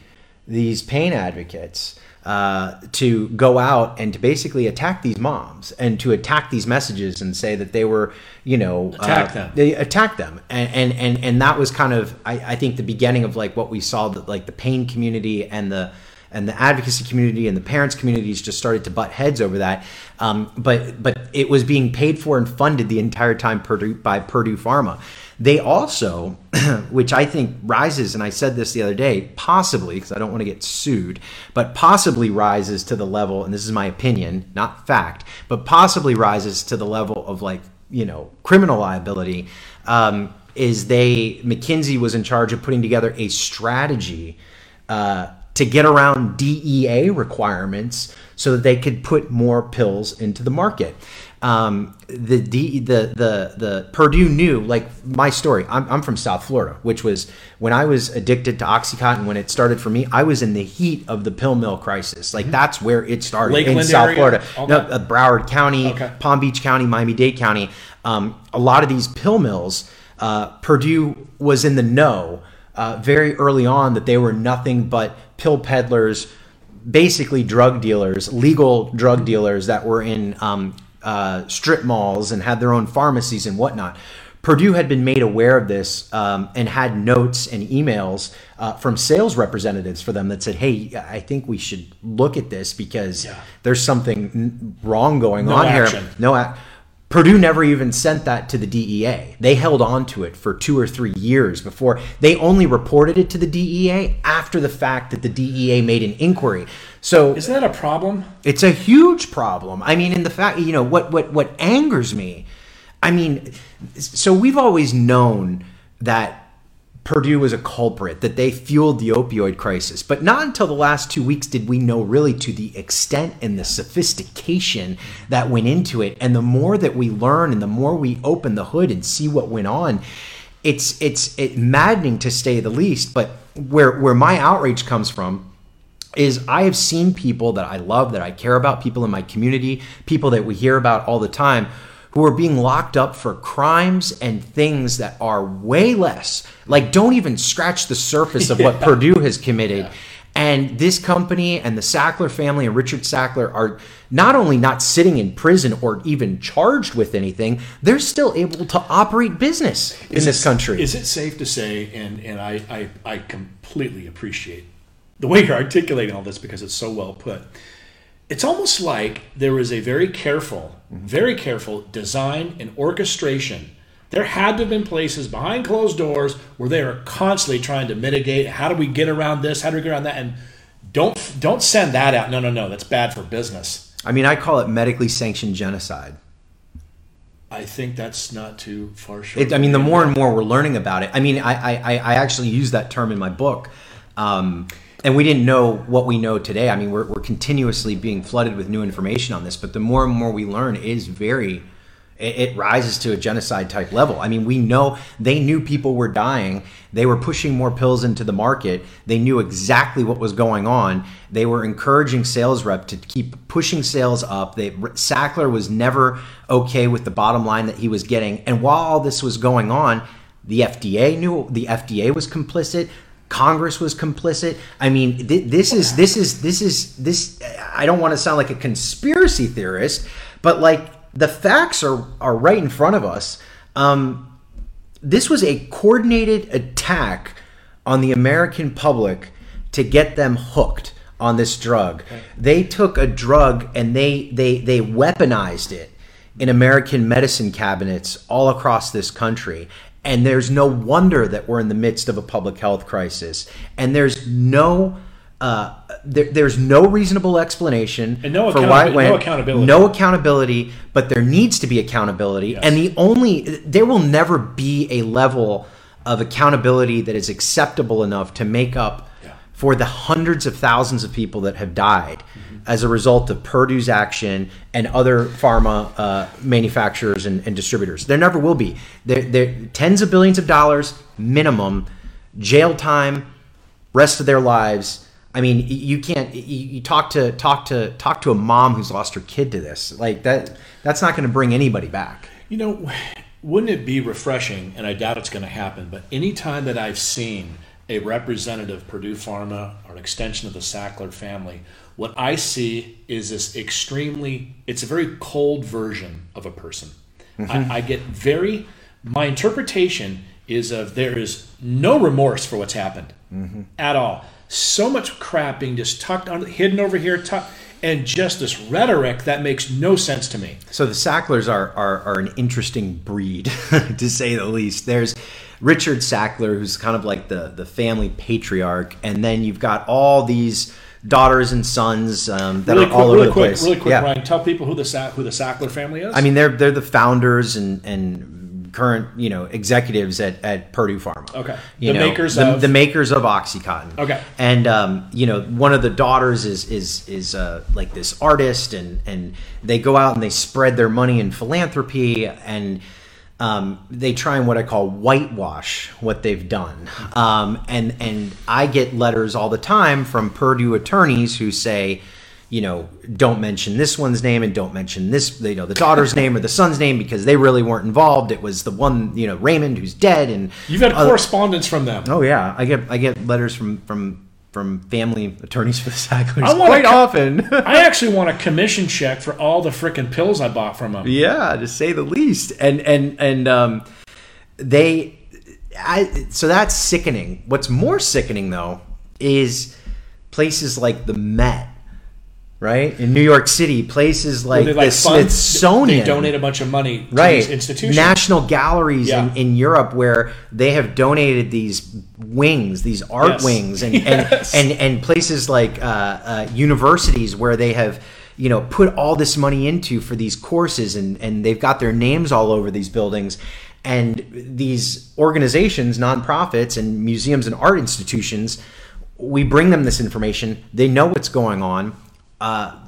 these pain advocates uh, to go out and to basically attack these moms and to attack these messages and say that they were, you know, attack uh, them. They attacked them, and, and and and that was kind of, I, I think, the beginning of like what we saw that like the pain community and the and the advocacy community and the parents communities just started to butt heads over that. Um, but but it was being paid for and funded the entire time Purdue, by Purdue Pharma. They also, which I think rises, and I said this the other day, possibly, because I don't want to get sued, but possibly rises to the level, and this is my opinion, not fact, but possibly rises to the level of like, you know, criminal liability. Um, is they, McKinsey was in charge of putting together a strategy uh, to get around DEA requirements so that they could put more pills into the market um, the, the the the Purdue knew like my story. I'm, I'm from South Florida, which was when I was addicted to OxyContin. When it started for me, I was in the heat of the pill mill crisis. Like mm-hmm. that's where it started Lakeland in South area? Florida, okay. no, uh, Broward County, okay. Palm Beach County, Miami Dade County. Um, a lot of these pill mills, uh, Purdue was in the know uh, very early on that they were nothing but pill peddlers basically drug dealers, legal drug dealers that were in um, uh, strip malls and had their own pharmacies and whatnot. Purdue had been made aware of this um, and had notes and emails uh, from sales representatives for them that said, "Hey, I think we should look at this because yeah. there's something wrong going no on action. here." No action. Purdue never even sent that to the DEA. They held on to it for two or three years before they only reported it to the DEA after the fact that the DEA made an inquiry. So is that a problem? It's a huge problem. I mean, in the fact, you know, what what what angers me. I mean, so we've always known that Purdue was a culprit, that they fueled the opioid crisis. But not until the last two weeks did we know really to the extent and the sophistication that went into it. And the more that we learn and the more we open the hood and see what went on, it's it's it maddening to say the least. But where where my outrage comes from is I have seen people that I love, that I care about, people in my community, people that we hear about all the time who are being locked up for crimes and things that are way less, like don't even scratch the surface of what Purdue has committed. Yeah. And this company and the Sackler family and Richard Sackler are not only not sitting in prison or even charged with anything, they're still able to operate business is in this it, country. Is it safe to say, and, and I, I, I completely appreciate the way you're articulating all this because it's so well put, it's almost like there was a very careful, very careful design and orchestration. There had to have been places behind closed doors where they are constantly trying to mitigate. How do we get around this? How do we get around that? And don't don't send that out. No, no, no. That's bad for business. I mean, I call it medically sanctioned genocide. I think that's not too far short. It, I mean, the more and more we're learning about it. I mean, I I, I actually use that term in my book, um, and we didn't know what we know today. I mean, we're we're continuously being flooded with new information on this, but the more and more we learn is very. It, it rises to a genocide type level. I mean, we know they knew people were dying. They were pushing more pills into the market. They knew exactly what was going on. They were encouraging sales rep to keep pushing sales up. They, Sackler was never okay with the bottom line that he was getting. And while all this was going on, the FDA knew the FDA was complicit. Congress was complicit. I mean, th- this is this is this is this. I don't want to sound like a conspiracy theorist, but like the facts are are right in front of us. Um, this was a coordinated attack on the American public to get them hooked on this drug. They took a drug and they they they weaponized it in American medicine cabinets all across this country. And there's no wonder that we're in the midst of a public health crisis. And there's no uh, there, there's no reasonable explanation And no for why it went. no accountability. No accountability, but there needs to be accountability. Yes. And the only there will never be a level of accountability that is acceptable enough to make up Yeah. for the hundreds of thousands of people that have died as a result of Purdue's action and other pharma uh, manufacturers and, and distributors. There never will be. Tens of billions of dollars minimum, jail time, rest of their lives. I mean, you can't. You, talk to talk to talk to a mom who's lost her kid to this. Like that. That's not going to bring anybody back. You know, wouldn't it be refreshing? And I doubt it's going to happen. But anytime that I've seen a representative Purdue Pharma or an extension of the Sackler family, what I see is this extremely. It's a very cold version of a person. I, mm-hmm. I get very. My interpretation is of there is no remorse for what's happened mm-hmm. at all. So much crap being just tucked on, hidden over here, tucked, and just this rhetoric that makes no sense to me. So the Sacklers are, are, are an interesting breed, to say the least. There's Richard Sackler, who's kind of like the, the family patriarch, and then you've got all these daughters and sons um, that really are quick, all over really the quick, place. really quick, Yeah. Ryan. Tell people who the Sa- who the Sackler family is. I mean, they're they're the founders and and current you know executives at, at Purdue Pharma. Okay. You The know, makers the, of- the makers of OxyContin. Okay. And um, you know, one of the daughters is is is uh, like this artist, and and they go out and they spread their money in philanthropy and. Um, they try and what I call whitewash what they've done, um, and and I get letters all the time from Purdue attorneys who say, you know, don't mention this one's name and don't mention this, you know, the daughter's name or the son's name because they really weren't involved. It was the one, you know, Raymond who's dead, and You've had other- correspondence from them. Oh yeah, I get I get letters from from from family attorneys for the Sacklers I quite co- often. I actually want a commission check for all the frickin' pills I bought from them. yeah, to say the least. And and and um, they, I so that's sickening. What's more sickening though is places like the Met. Right in New York City, places like, They the fund- Smithsonian, They donate a bunch of money to right these institutions. national galleries Yeah. in, in europe where they have donated these wings these art Yes. wings and, Yes. and and and places like uh, uh, universities where they have you know put all this money into for these courses and and they've got their names all over these buildings and these organizations nonprofits and museums and art institutions we bring them this information they know what's going on uh,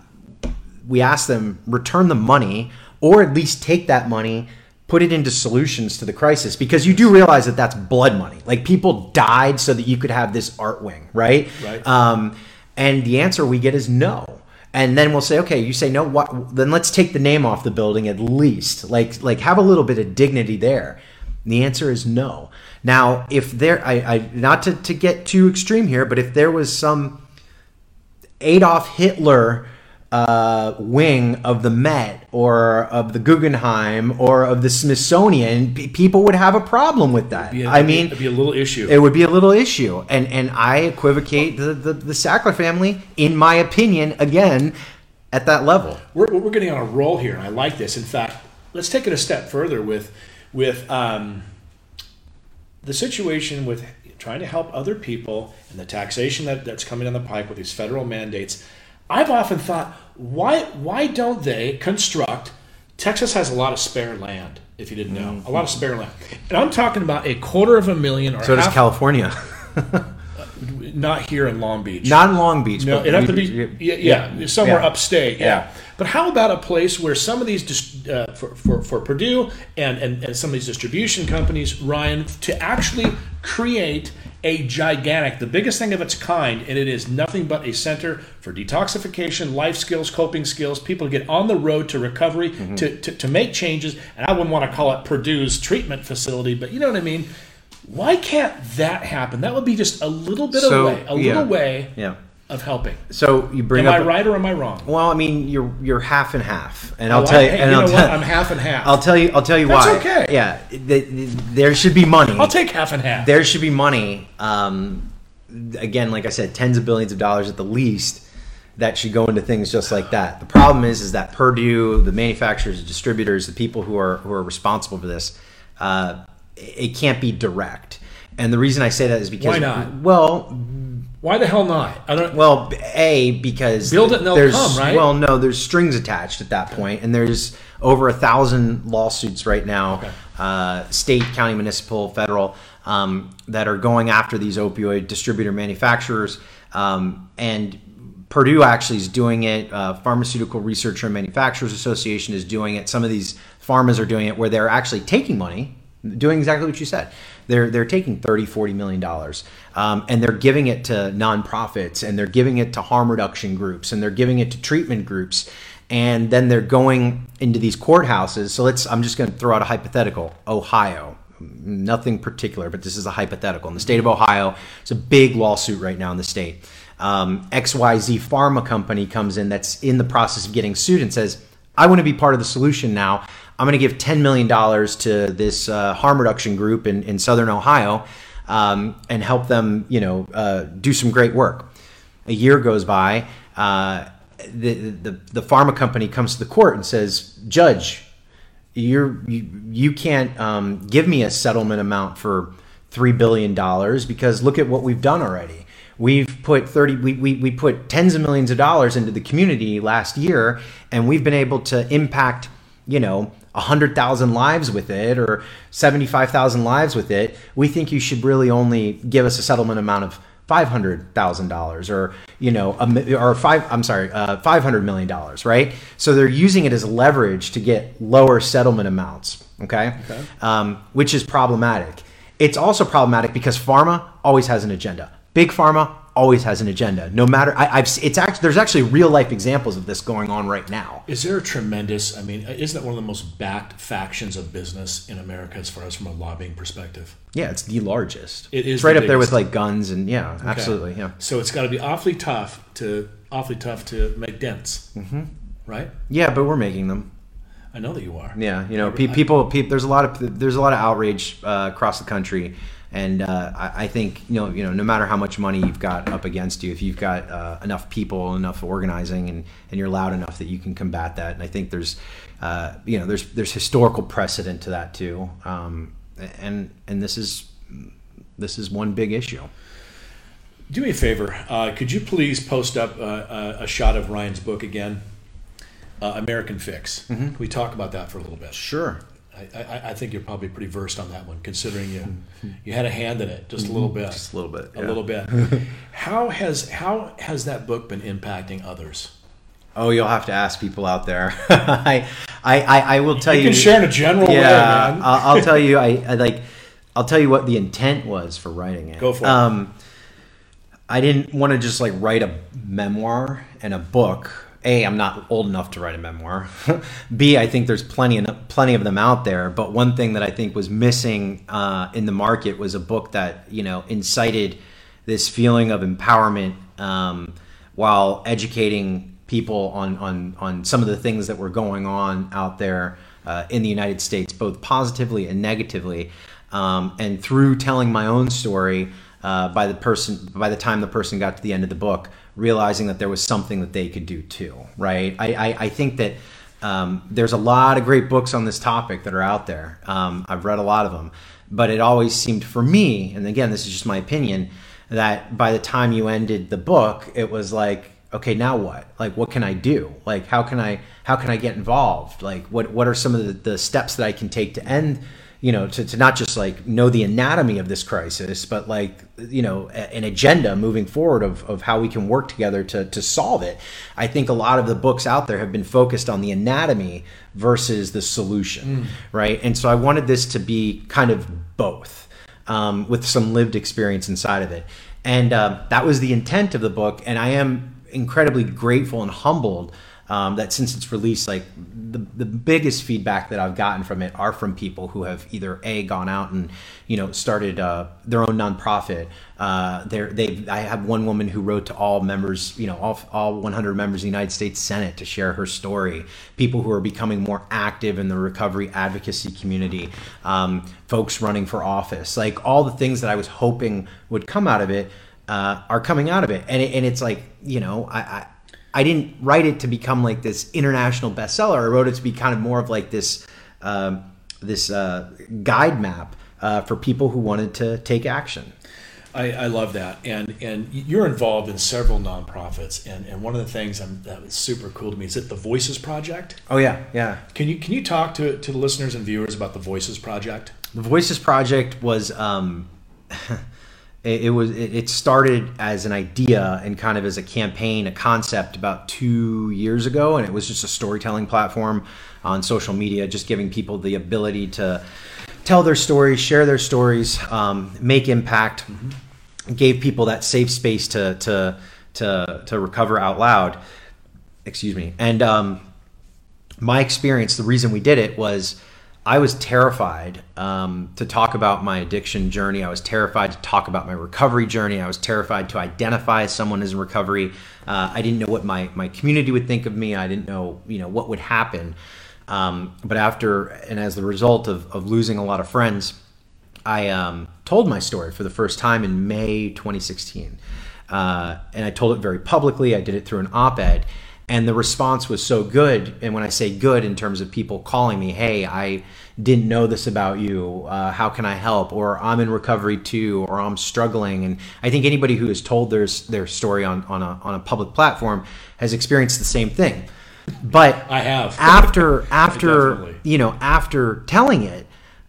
we ask them return the money or at least take that money put it into solutions to the crisis. Because you do realize that that's blood money. Like people died so that you could have this art wing right? Right. um, and the answer we get is no. And then we'll say okay you say no what then let's take the name off the building at least. Like like have a little bit of dignity there. And the answer is no. Now if there i, I not to, to get too extreme here but if there was some Adolf Hitler uh, wing of the Met or of the Guggenheim or of the Smithsonian, p- people would have a problem with that. A- I mean, it'd be a little issue. it would be a little issue, and and I equivocate the, the the Sackler family, in my opinion, again at that level. we're, we're getting on a roll here, and I like this. In fact, let's take it a step further with with um, the situation with trying to help other people and the taxation that, that's coming down the pike with these federal mandates. I've often thought, why why don't they construct Texas has a lot of spare land. If you didn't know, a lot of mm-hmm. spare land, and I'm talking about a quarter of a million or So does California. not here in Long Beach. Not in Long Beach. No, it'd have to be yeah, yeah, somewhere yeah. upstate. Yeah. Yeah. But how about a place where some of these uh, for, for for Purdue and, and and some of these distribution companies, Ryan, to actually create a gigantic, the biggest thing of its kind, and it is nothing but a center for detoxification, life skills, coping skills, people to get on the road to recovery, Mm-hmm. to, to to make changes. And I wouldn't want to call it Purdue's treatment facility, but you know what I mean. Why can't that happen? That would be just a little bit So, away, a yeah. little way Yeah. of helping. So you bring Am I right or am I wrong? Well, I mean, you're you're half and half, and I'll Oh, tell I- you. and you I'll know tell, what? I'm half and half. I'll tell you. I'll tell you That's why. okay. Yeah, th- th- there should be money. I'll take half and half. there should be money. Um, again, like I said, tens of billions of dollars at the least that should go into things just like that. The problem is, is that Purdue, the manufacturers, the distributors, the people who are who are responsible for this, uh, it can't be direct. And the reason I say that is because Why not? Well, Why the hell not? I don't. well, a because Build it and they'll there's, come, right? Well, no, there's strings attached at that point, and there's over a thousand lawsuits right now, Okay. uh, state, county, municipal, federal, um, that are going after these opioid distributor manufacturers, um, and Purdue actually is doing it. Uh, Pharmaceutical Researcher and Manufacturers Association is doing it. Some of these pharmas are doing it where they're actually taking money, doing exactly what you said. They're they're taking 30, 40 million dollars, um, and they're giving it to nonprofits, and they're giving it to harm reduction groups, and they're giving it to treatment groups, and then they're going into these courthouses. So let's. I'm just going to throw out a hypothetical. Ohio, nothing particular, but this is a hypothetical. In the state of Ohio, it's a big lawsuit right now in the state. Um, XYZ Pharma Company comes in that's in the process of getting sued and says, I want to be part of the solution now. I'm going to give $10 million to this uh, harm reduction group in, in Southern Ohio um, and help them, you know, uh, do some great work. A year goes by. Uh, the, the, the pharma company comes to the court and says, Judge, you're you, you can't um, give me a settlement amount for three billion dollars because look at what we've done already. We've put thirty we, we, we put tens of millions of dollars into the community last year, and we've been able to impact you know hundred thousand lives with it or seventy five thousand lives with it. We think you should really only give us a settlement amount of five hundred thousand dollars or you know a, or five i'm sorry uh, 500 million dollars right? So they're using it as leverage to get lower settlement amounts okay, Um, which is problematic. It's also problematic because pharma always has an agenda. Big pharma always has an agenda no matter I, i've s- it's actually there's actually real life examples of this going on right now Is there a tremendous? I mean, isn't that one of the most backed factions of business in America, as far as from a lobbying perspective? yeah it's the largest It is it's right the up there with like guns and yeah absolutely yeah So it's got to be awfully tough to awfully tough to make dents, mm-hmm. right? yeah but we're making them I know that you are. Yeah, you know, pe- people, pe- there's a lot of there's a lot of outrage uh, across the country, and uh, I, I think you know, you know, no matter how much money you've got up against you, if you've got uh, enough people, enough organizing, and and you're loud enough that you can combat that, and I think there's, uh, you know, there's there's historical precedent to that too, um, and and this is this is one big issue. Do me a favor. Uh, could you please post up uh, a, a shot of Ryan's book again, uh, American Fix? Mm-hmm. Can we talk about that for a little bit? Sure. I, I, I think you're probably pretty versed on that one, considering you you had a hand in it just a little bit, Mm-hmm. Just a little bit. a little bit. how has how has that book been impacting others? Oh, you'll have to ask people out there. I, I, I, will tell You you. can share in a general way, yeah, man. I'll, I'll tell you. I, I like. I'll tell you what the intent was for writing it. Go for it. Um, I didn't want to just like write a memoir and a book. A, I'm not old enough to write a memoir. B, I think there's plenty of plenty of them out there. But one thing that I think was missing uh, in the market was a book that you know incited this feeling of empowerment um, while educating people on on on some of the things that were going on out there uh, in the United States, both positively and negatively. Um, and through telling my own story, uh, by the person by the time the person got to the end of the book, realizing that there was something that they could do too. Right? I I, I think that. Um, there's a lot of great books on this topic that are out there. Um, I've read a lot of them, but it always seemed for me, and again, this is just my opinion, that by the time you ended the book, it was like, okay, now what? Like, what can I do? Like, how can I how can I get involved? Like, what what are some of the, the steps that I can take to end? You know, to, to not just like know the anatomy of this crisis, but like you know an agenda moving forward of, of how we can work together to, to solve it. I think a lot of the books out there have been focused on the anatomy versus the solution, right? And so I wanted this to be kind of both um, with some lived experience inside of it. And uh, that was the intent of the book. And I am incredibly grateful and humbled um, that since its release, like the, the biggest feedback that I've gotten from it are from people who have either a gone out and you know started uh, their own nonprofit. Uh, they I have one woman who wrote to all members, you know, all, all 100 members of the United States Senate to share her story. People who are becoming more active in the recovery advocacy community. Um, folks running for office, like all the things that I was hoping would come out of it uh, are coming out of it, and it, and it's like you know I, I I didn't write it to become like this international bestseller. I wrote it to be kind of more of like this um, this uh, guide map uh, for people who wanted to take action. I, I love that, and and you're involved in several nonprofits, and, and one of the things I'm, that was super cool to me is it the Voices Project. Oh yeah, yeah. Can you can you talk to to the listeners and viewers about the Voices Project? The Voices Project was um, it, it was it, started as an idea and kind of as a campaign, a concept about two years ago, and it was just a storytelling platform on social media, just giving people the ability to tell their stories, share their stories, um, make impact. Gave people that safe space to to to to recover out loud. Excuse me, and um, my experience, the reason we did it was I was terrified um, to talk about my addiction journey. I was terrified to talk about my recovery journey. I was terrified to identify someone as in recovery. Uh, I didn't know what my, my community would think of me. I didn't know, you know, what would happen. Um, but after and as the result of, of losing a lot of friends, I um, told my story for the first time in May 2016. Uh, and I told it very publicly. I did it through an op ed. And the response was so good. And when I say good, in terms of people calling me, hey, I didn't know this about you. Uh, how can I help? Or I'm in recovery too, or I'm struggling. And I think anybody who has told their, their story on, on, a, on a public platform has experienced the same thing. But I have. after after you know after telling it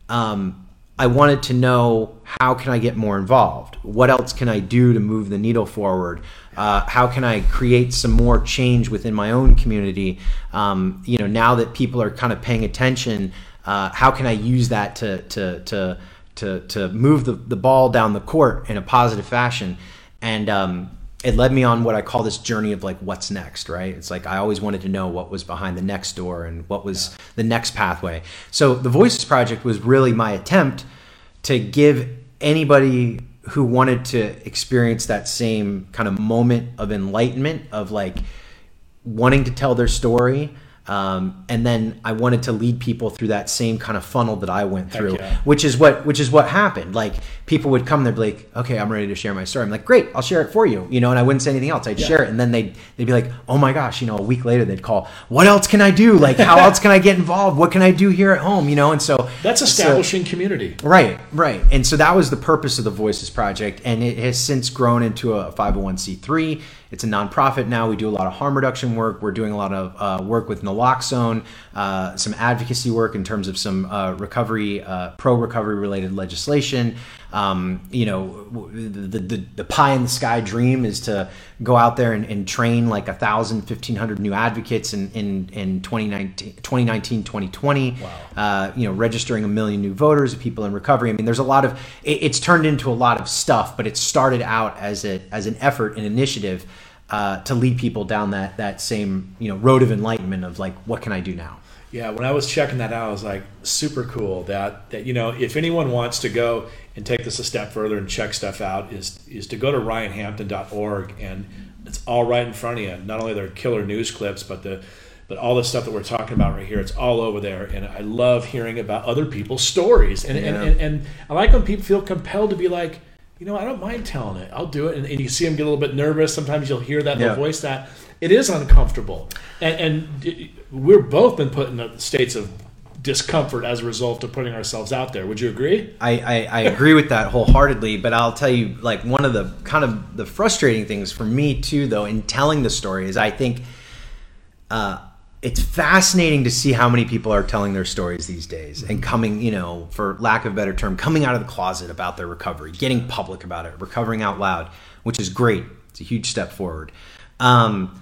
um, i wanted to know how can i get more involved what else can i do to move the needle forward uh, how can i create some more change within my own community um, you know now that people are kind of paying attention uh, how can i use that to to to to, to move the, the ball down the court in a positive fashion and um, it led me on what I call this journey of like what's next, right? It's like I always wanted to know what was behind the next door and what was the next pathway. So the Voices Project was really my attempt to give anybody who wanted to experience that same kind of moment of enlightenment of like wanting to tell their story. Um, and then I wanted to lead people through that same kind of funnel that I went through, yeah. which is what which is what happened. Like people would come, they'd be like, "Okay, I'm ready to share my story." I'm like, "Great, I'll share it for you," you know. And I wouldn't say anything else. I'd share it, and then they'd they'd be like, "Oh my gosh," you know. A week later, they'd call, "What else can I do? Like, how else can I get involved? What can I do here at home?" You know. And so That's so- establishing community. Right, right. And so that was the purpose of the Voices Project. And it has since grown into a 501c3. It's a nonprofit now. We do a lot of harm reduction work. We're doing a lot of uh, work with naloxone, uh, some advocacy work in terms of some uh, recovery, uh, pro recovery related legislation. Um, you know, the, the, the pie in the sky dream is to go out there and, and train like a thousand, fifteen hundred new advocates in, in, in 2019, 2019, 2020. Uh, you know, registering a million new voters, people in recovery. I mean, there's a lot of, it, it's turned into a lot of stuff, but it started out as a, as an effort, an initiative uh, to lead people down that, that same, you know, road of enlightenment of like, what can I do now? Yeah, when I was checking that out, I was like, super cool. That that you know, if anyone wants to go and take this a step further and check stuff out, is is to go to ryanhampton.org and it's all right in front of you. Not only their killer news clips, but the but all the stuff that we're talking about right here, it's all over there. And I love hearing about other people's stories. And and, Yeah. and, and I like when people feel compelled to be like, you know, I don't mind telling it. I'll do it. And, and you see them get a little bit nervous. Sometimes you'll hear that Yeah. voice that it is uncomfortable. And, and we're both been put in the states of discomfort as a result of putting ourselves out there. Would you agree? I, I, I agree with that wholeheartedly, but I'll tell you, like, one of the kind of the frustrating things for me, too, though, in telling the story is I think uh, it's fascinating to see how many people are telling their stories these days and coming, you know, for lack of a better term, coming out of the closet about their recovery, getting public about it, recovering out loud, which is great. It's a huge step forward. Um,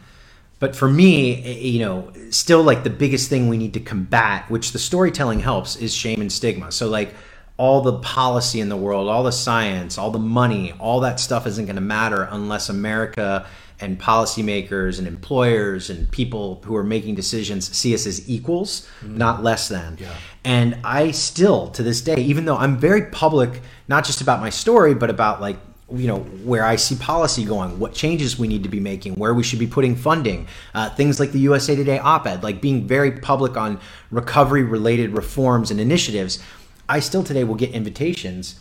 but for me, eh, you know, still like the biggest thing we need to combat, which the storytelling helps, is shame and stigma. So, like, all the policy in the world, all the science, all the money, all that stuff isn't going to matter unless America and policymakers and employers and people who are making decisions see us as equals, mm-hmm. not less than. Yeah. And I still, to this day, even though I'm very public, not just about my story, but about like you know where I see policy going, what changes we need to be making, where we should be putting funding, uh, things like the USA Today op-ed, like being very public on recovery-related reforms and initiatives. I still today will get invitations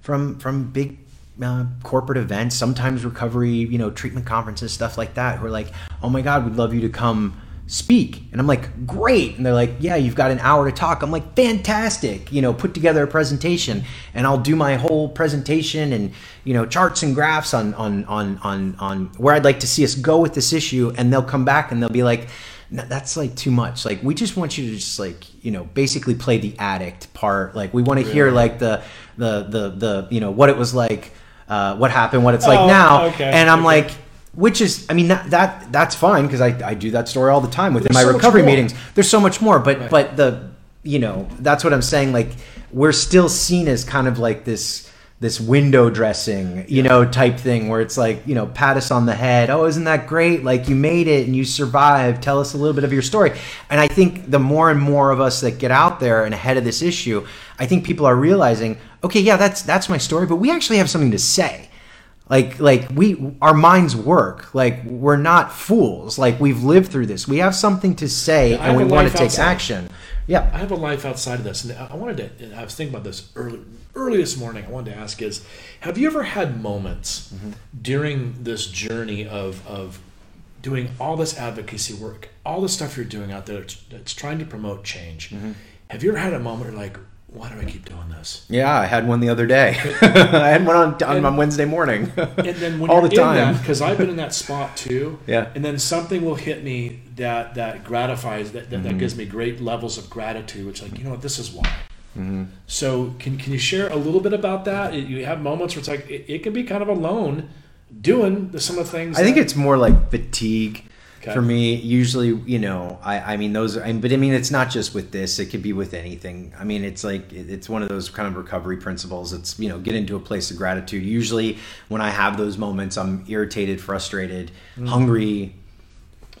from from big uh, corporate events, sometimes recovery, you know, treatment conferences, stuff like that. Who are like, "Oh my God, we'd love you to come speak." And I'm like, "Great!" And they're like, "Yeah, you've got an hour to talk." I'm like, "Fantastic!" You know, put together a presentation, and I'll do my whole presentation and you know charts and graphs on on on on on where I'd like to see us go with this issue. And they'll come back and they'll be like. No, that's like too much. Like we just want you to just like you know basically play the addict part. Like we want to really? hear like the the the the you know what it was like uh, what happened, what it's like oh, now, okay, and I'm okay. like, which is, I mean, that, that that's fine because I, I do that story all the time within There's my so recovery meetings. There's so much more, but right. but the you know that's what I'm saying. Like we're still seen as kind of like this this window dressing, you yeah. know, type thing where it's like, you know, pat us on the head. Oh, isn't that great? Like you made it and you survived. Tell us a little bit of your story. And I think the more and more of us that get out there and ahead of this issue, I think people are realizing, okay, yeah, that's that's my story, but we actually have something to say. Like like we our minds work. Like we're not fools. Like we've lived through this. We have something to say yeah, and we want to take outside. action. Yeah. I have a life outside of this. And I wanted to I was thinking about this early early this morning I wanted to ask is have you ever had moments mm-hmm. during this journey of, of doing all this advocacy work, all the stuff you're doing out there that's, trying to promote change? Mm-hmm. Have you ever had a moment where like, why do I keep doing this? Yeah, I had one the other day. I had one on, on, and, on Wednesday morning. and then when all the time, because I've been in that spot too. Yeah. And then something will hit me that that gratifies that that, mm-hmm. that gives me great levels of gratitude. Which like you know what this is why. Mm-hmm. So can can you share a little bit about that? You have moments where it's like it, it can be kind of alone doing some of the things. I that, think it's more like fatigue. Okay. For me, usually, you know, I, I mean, those are, but I mean, it's not just with this, it could be with anything. I mean, it's like, it's one of those kind of recovery principles. It's, you know, get into a place of gratitude. Usually, when I have those moments, I'm irritated, frustrated, mm-hmm. hungry,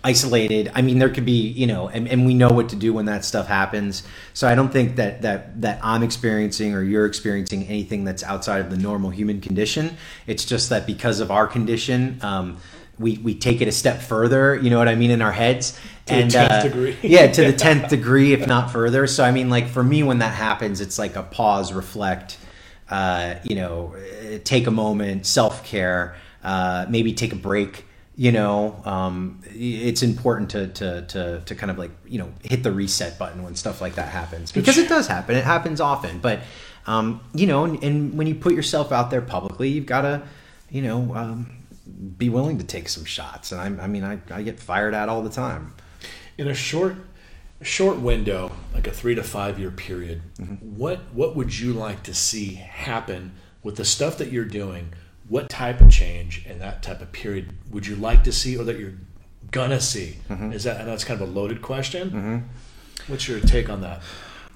isolated. I mean, there could be, you know, and, and we know what to do when that stuff happens. So I don't think that that that I'm experiencing or you're experiencing anything that's outside of the normal human condition. It's just that because of our condition, um, we we take it a step further. You know what I mean in our heads. To and, the tenth uh, degree. yeah, to the tenth degree, if not further. So I mean, like for me, when that happens, it's like a pause, reflect. Uh, you know, take a moment, self care. Uh, maybe take a break you know um, it's important to, to, to, to kind of like you know hit the reset button when stuff like that happens because it does happen it happens often but um, you know and, and, when you put yourself out there publicly you've got to you know um, be willing to take some shots and I, I mean I, I get fired at all the time in a short short window like a three to five year period mm-hmm. what what would you like to see happen with the stuff that you're doing what type of change in that type of period would you like to see or that you're gonna see? Mm-hmm. Is that I know it's kind of a loaded question. Mm-hmm. What's your take on that?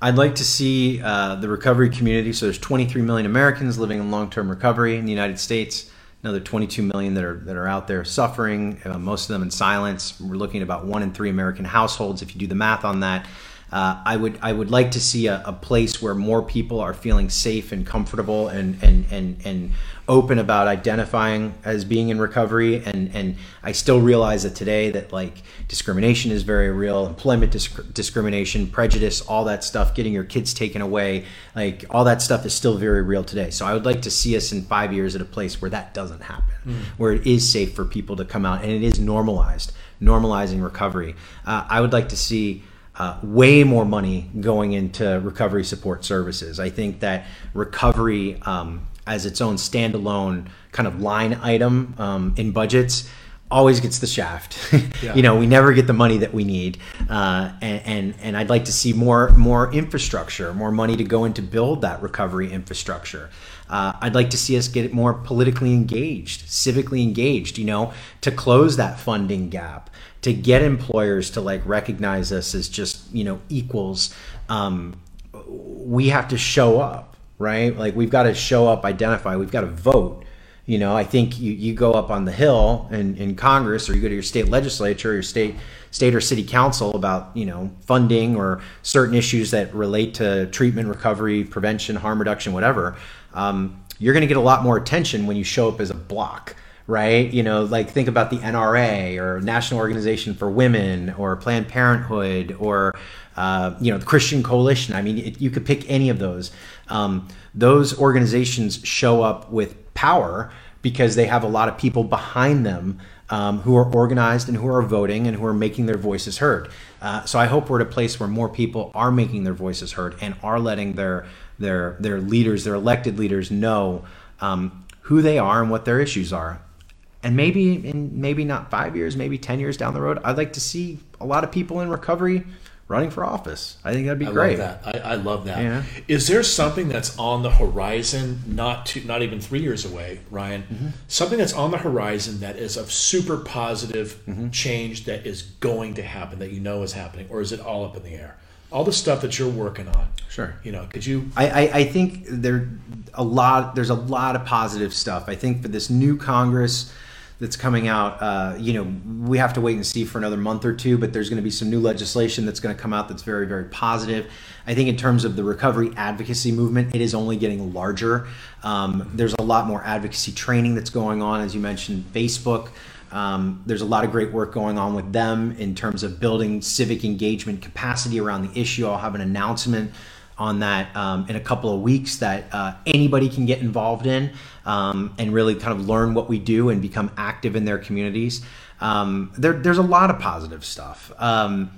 I'd like to see uh, the recovery community. So there's 23 million Americans living in long-term recovery in the United States. Another 22 million that are that are out there suffering. Uh, most of them in silence. We're looking at about one in three American households. If you do the math on that, uh, I would I would like to see a, a, place where more people are feeling safe and comfortable and and and and open about identifying as being in recovery. And and I still realize that today that like discrimination is very real employment disc- discrimination prejudice all that stuff getting your kids taken away like all that stuff is still very real today. So I would like to see us in 5 years at a place where that doesn't happen mm. where it is safe for people to come out and it is normalized normalizing recovery. Uh, I would like to see uh, way more money going into recovery support services. I think that recovery, um, as its own standalone kind of line item um, in budgets, always gets the shaft. Yeah. you know, we never get the money that we need, uh, and, and, and I'd like to see more more infrastructure, more money to go into build that recovery infrastructure. Uh, I'd like to see us get more politically engaged, civically engaged. You know, to close that funding gap, to get employers to like recognize us as just you know equals. Um, we have to show up, right? Like we've got to show up, identify. We've got to vote you know, I think you, you go up on the Hill in, in Congress or you go to your state legislature, or your state state or city council about, you know, funding or certain issues that relate to treatment, recovery, prevention, harm reduction, whatever. Um, you're going to get a lot more attention when you show up as a block right? You know, like think about the NRA or National Organization for Women or Planned Parenthood or, uh, you know, the Christian Coalition. I mean, it, you could pick any of those. Um, those organizations show up with power because they have a lot of people behind them um, who are organized and who are voting and who are making their voices heard. Uh, so I hope we're at a place where more people are making their voices heard and are letting their their their leaders, their elected leaders, know um, who they are and what their issues are. And maybe in maybe not five years, maybe ten years down the road, I'd like to see a lot of people in recovery running for office. I think that'd be great. I great. Love that. I, I love that. Yeah. Is there something that's on the horizon, not to, not even three years away, Ryan? Mm-hmm. Something that's on the horizon that is of super positive mm-hmm. change that is going to happen that you know is happening, or is it all up in the air? All the stuff that you're working on. Sure. You know, could you? I, I, I think there a lot. There's a lot of positive stuff. I think for this new Congress that's coming out. Uh, you know, we have to wait and see for another month or two, but there's going to be some new legislation that's going to come out that's very, very positive. I think in terms of the recovery advocacy movement, it is only getting larger. Um, there's a lot more advocacy training that's going on, as you mentioned, Facebook. Um, there's a lot of great work going on with them in terms of building civic engagement capacity around the issue. I'll have an announcement on that um, in a couple of weeks that uh, anybody can get involved in um, and really kind of learn what we do and become active in their communities. Um, there, there's a lot of positive stuff um,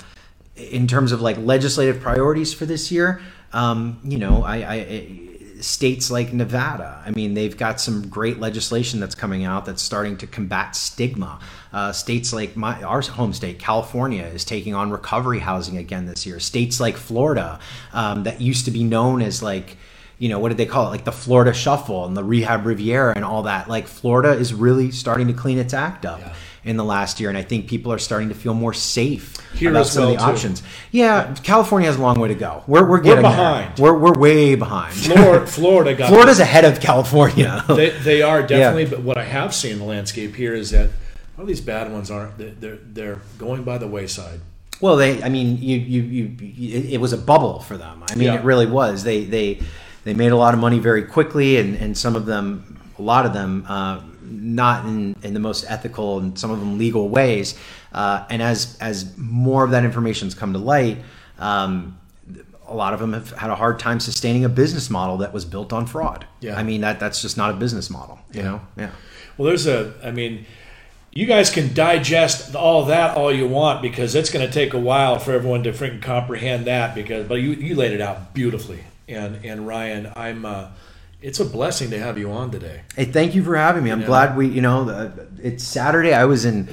in terms of like legislative priorities for this year. Um, you know, I, I states like Nevada. I mean, they've got some great legislation that's coming out that's starting to combat stigma. Uh, states like my our home state, California, is taking on recovery housing again this year. States like Florida, um, that used to be known as like you know what did they call it like the florida shuffle and the rehab riviera and all that like florida is really starting to clean its act up yeah in the last year, and I think people are starting to feel more safe Here about some well of the too. options. Yeah, California has a long way to go. We're, we're getting we're behind. There. We're, we're way behind. Florida, Florida got Florida's ahead of California. they, they are definitely, yeah. but what I have seen in the landscape here is that all these bad ones aren't. They're they're going by the wayside. Well, they. I mean, you you you. It, was a bubble for them. I mean, yeah. it really was. They they they made a lot of money very quickly, and and some of them, a lot of them. Uh, not in, in the most ethical and some of them legal ways. Uh, and as as more of that information has come to light, um, a lot of them have had a hard time sustaining a business model that was built on fraud. Yeah. I mean that that's just not a business model. You yeah. know. Yeah. Well, there's a. I mean. You guys can digest all that all you want because it's going to take a while for everyone to freaking comprehend that. Because, but you, you laid it out beautifully, and and Ryan, I'm uh, it's a blessing to have you on today. Hey, thank you for having me. I'm yeah. glad we, you know, it's Saturday. I was in,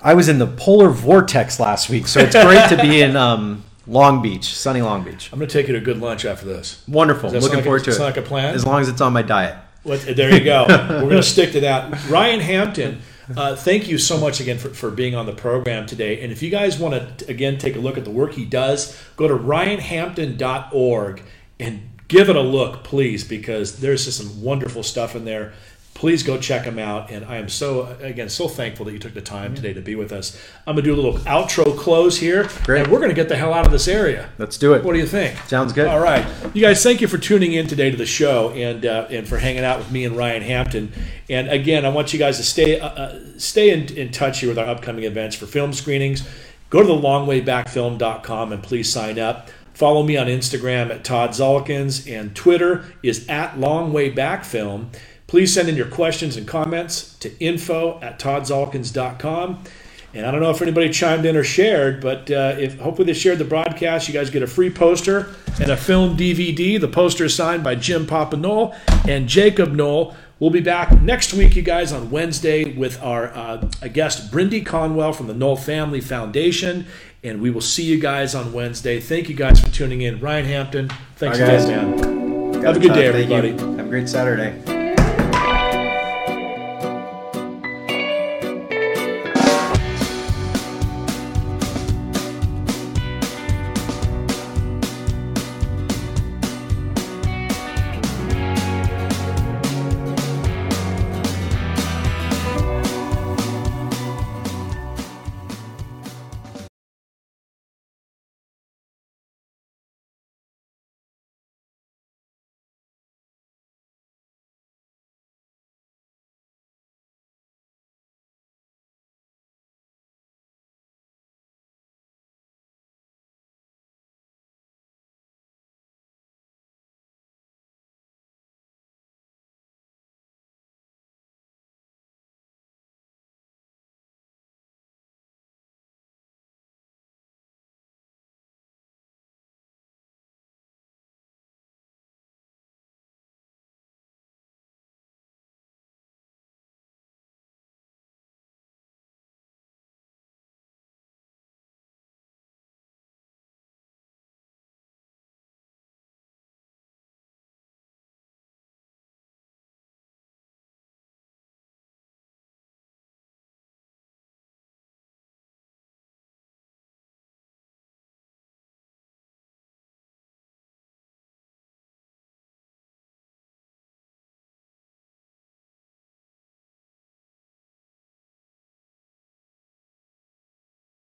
I was in the polar vortex last week, so it's great to be in um, Long Beach, sunny Long Beach. I'm going to take you to a good lunch after this. Wonderful. Looking like forward a, to it. It's like a plan. As long as it's on my diet. there you go. We're going to stick to that. Ryan Hampton. Uh, thank you so much again for, for being on the program today. And if you guys want to, again, take a look at the work he does, go to ryanhampton.org and give it a look, please, because there's just some wonderful stuff in there. Please go check them out. And I am so, again, so thankful that you took the time today to be with us. I'm going to do a little outro close here. Great. And we're going to get the hell out of this area. Let's do it. What do you think? Sounds good. All right. You guys, thank you for tuning in today to the show and uh, and for hanging out with me and Ryan Hampton. And again, I want you guys to stay uh, uh stay in, in touch here with our upcoming events for film screenings. Go to the longwaybackfilm.com and please sign up. Follow me on Instagram at Todd Zalkins, and Twitter is at Long Way Back Film. Please send in your questions and comments to info at toddzalkins.com. And I don't know if anybody chimed in or shared, but uh, if hopefully they shared the broadcast, you guys get a free poster and a film DVD. The poster is signed by Jim Papa Nowell and Jakob Nowell. We'll be back next week, you guys, on Wednesday with our uh, guest, Brindy Conwell from the Nowell Family Foundation. And we will see you guys on Wednesday. Thank you guys for tuning in. Ryan Hampton, thanks guys. again, man. Have a good day. Thank you. everybody. Have a great Saturday.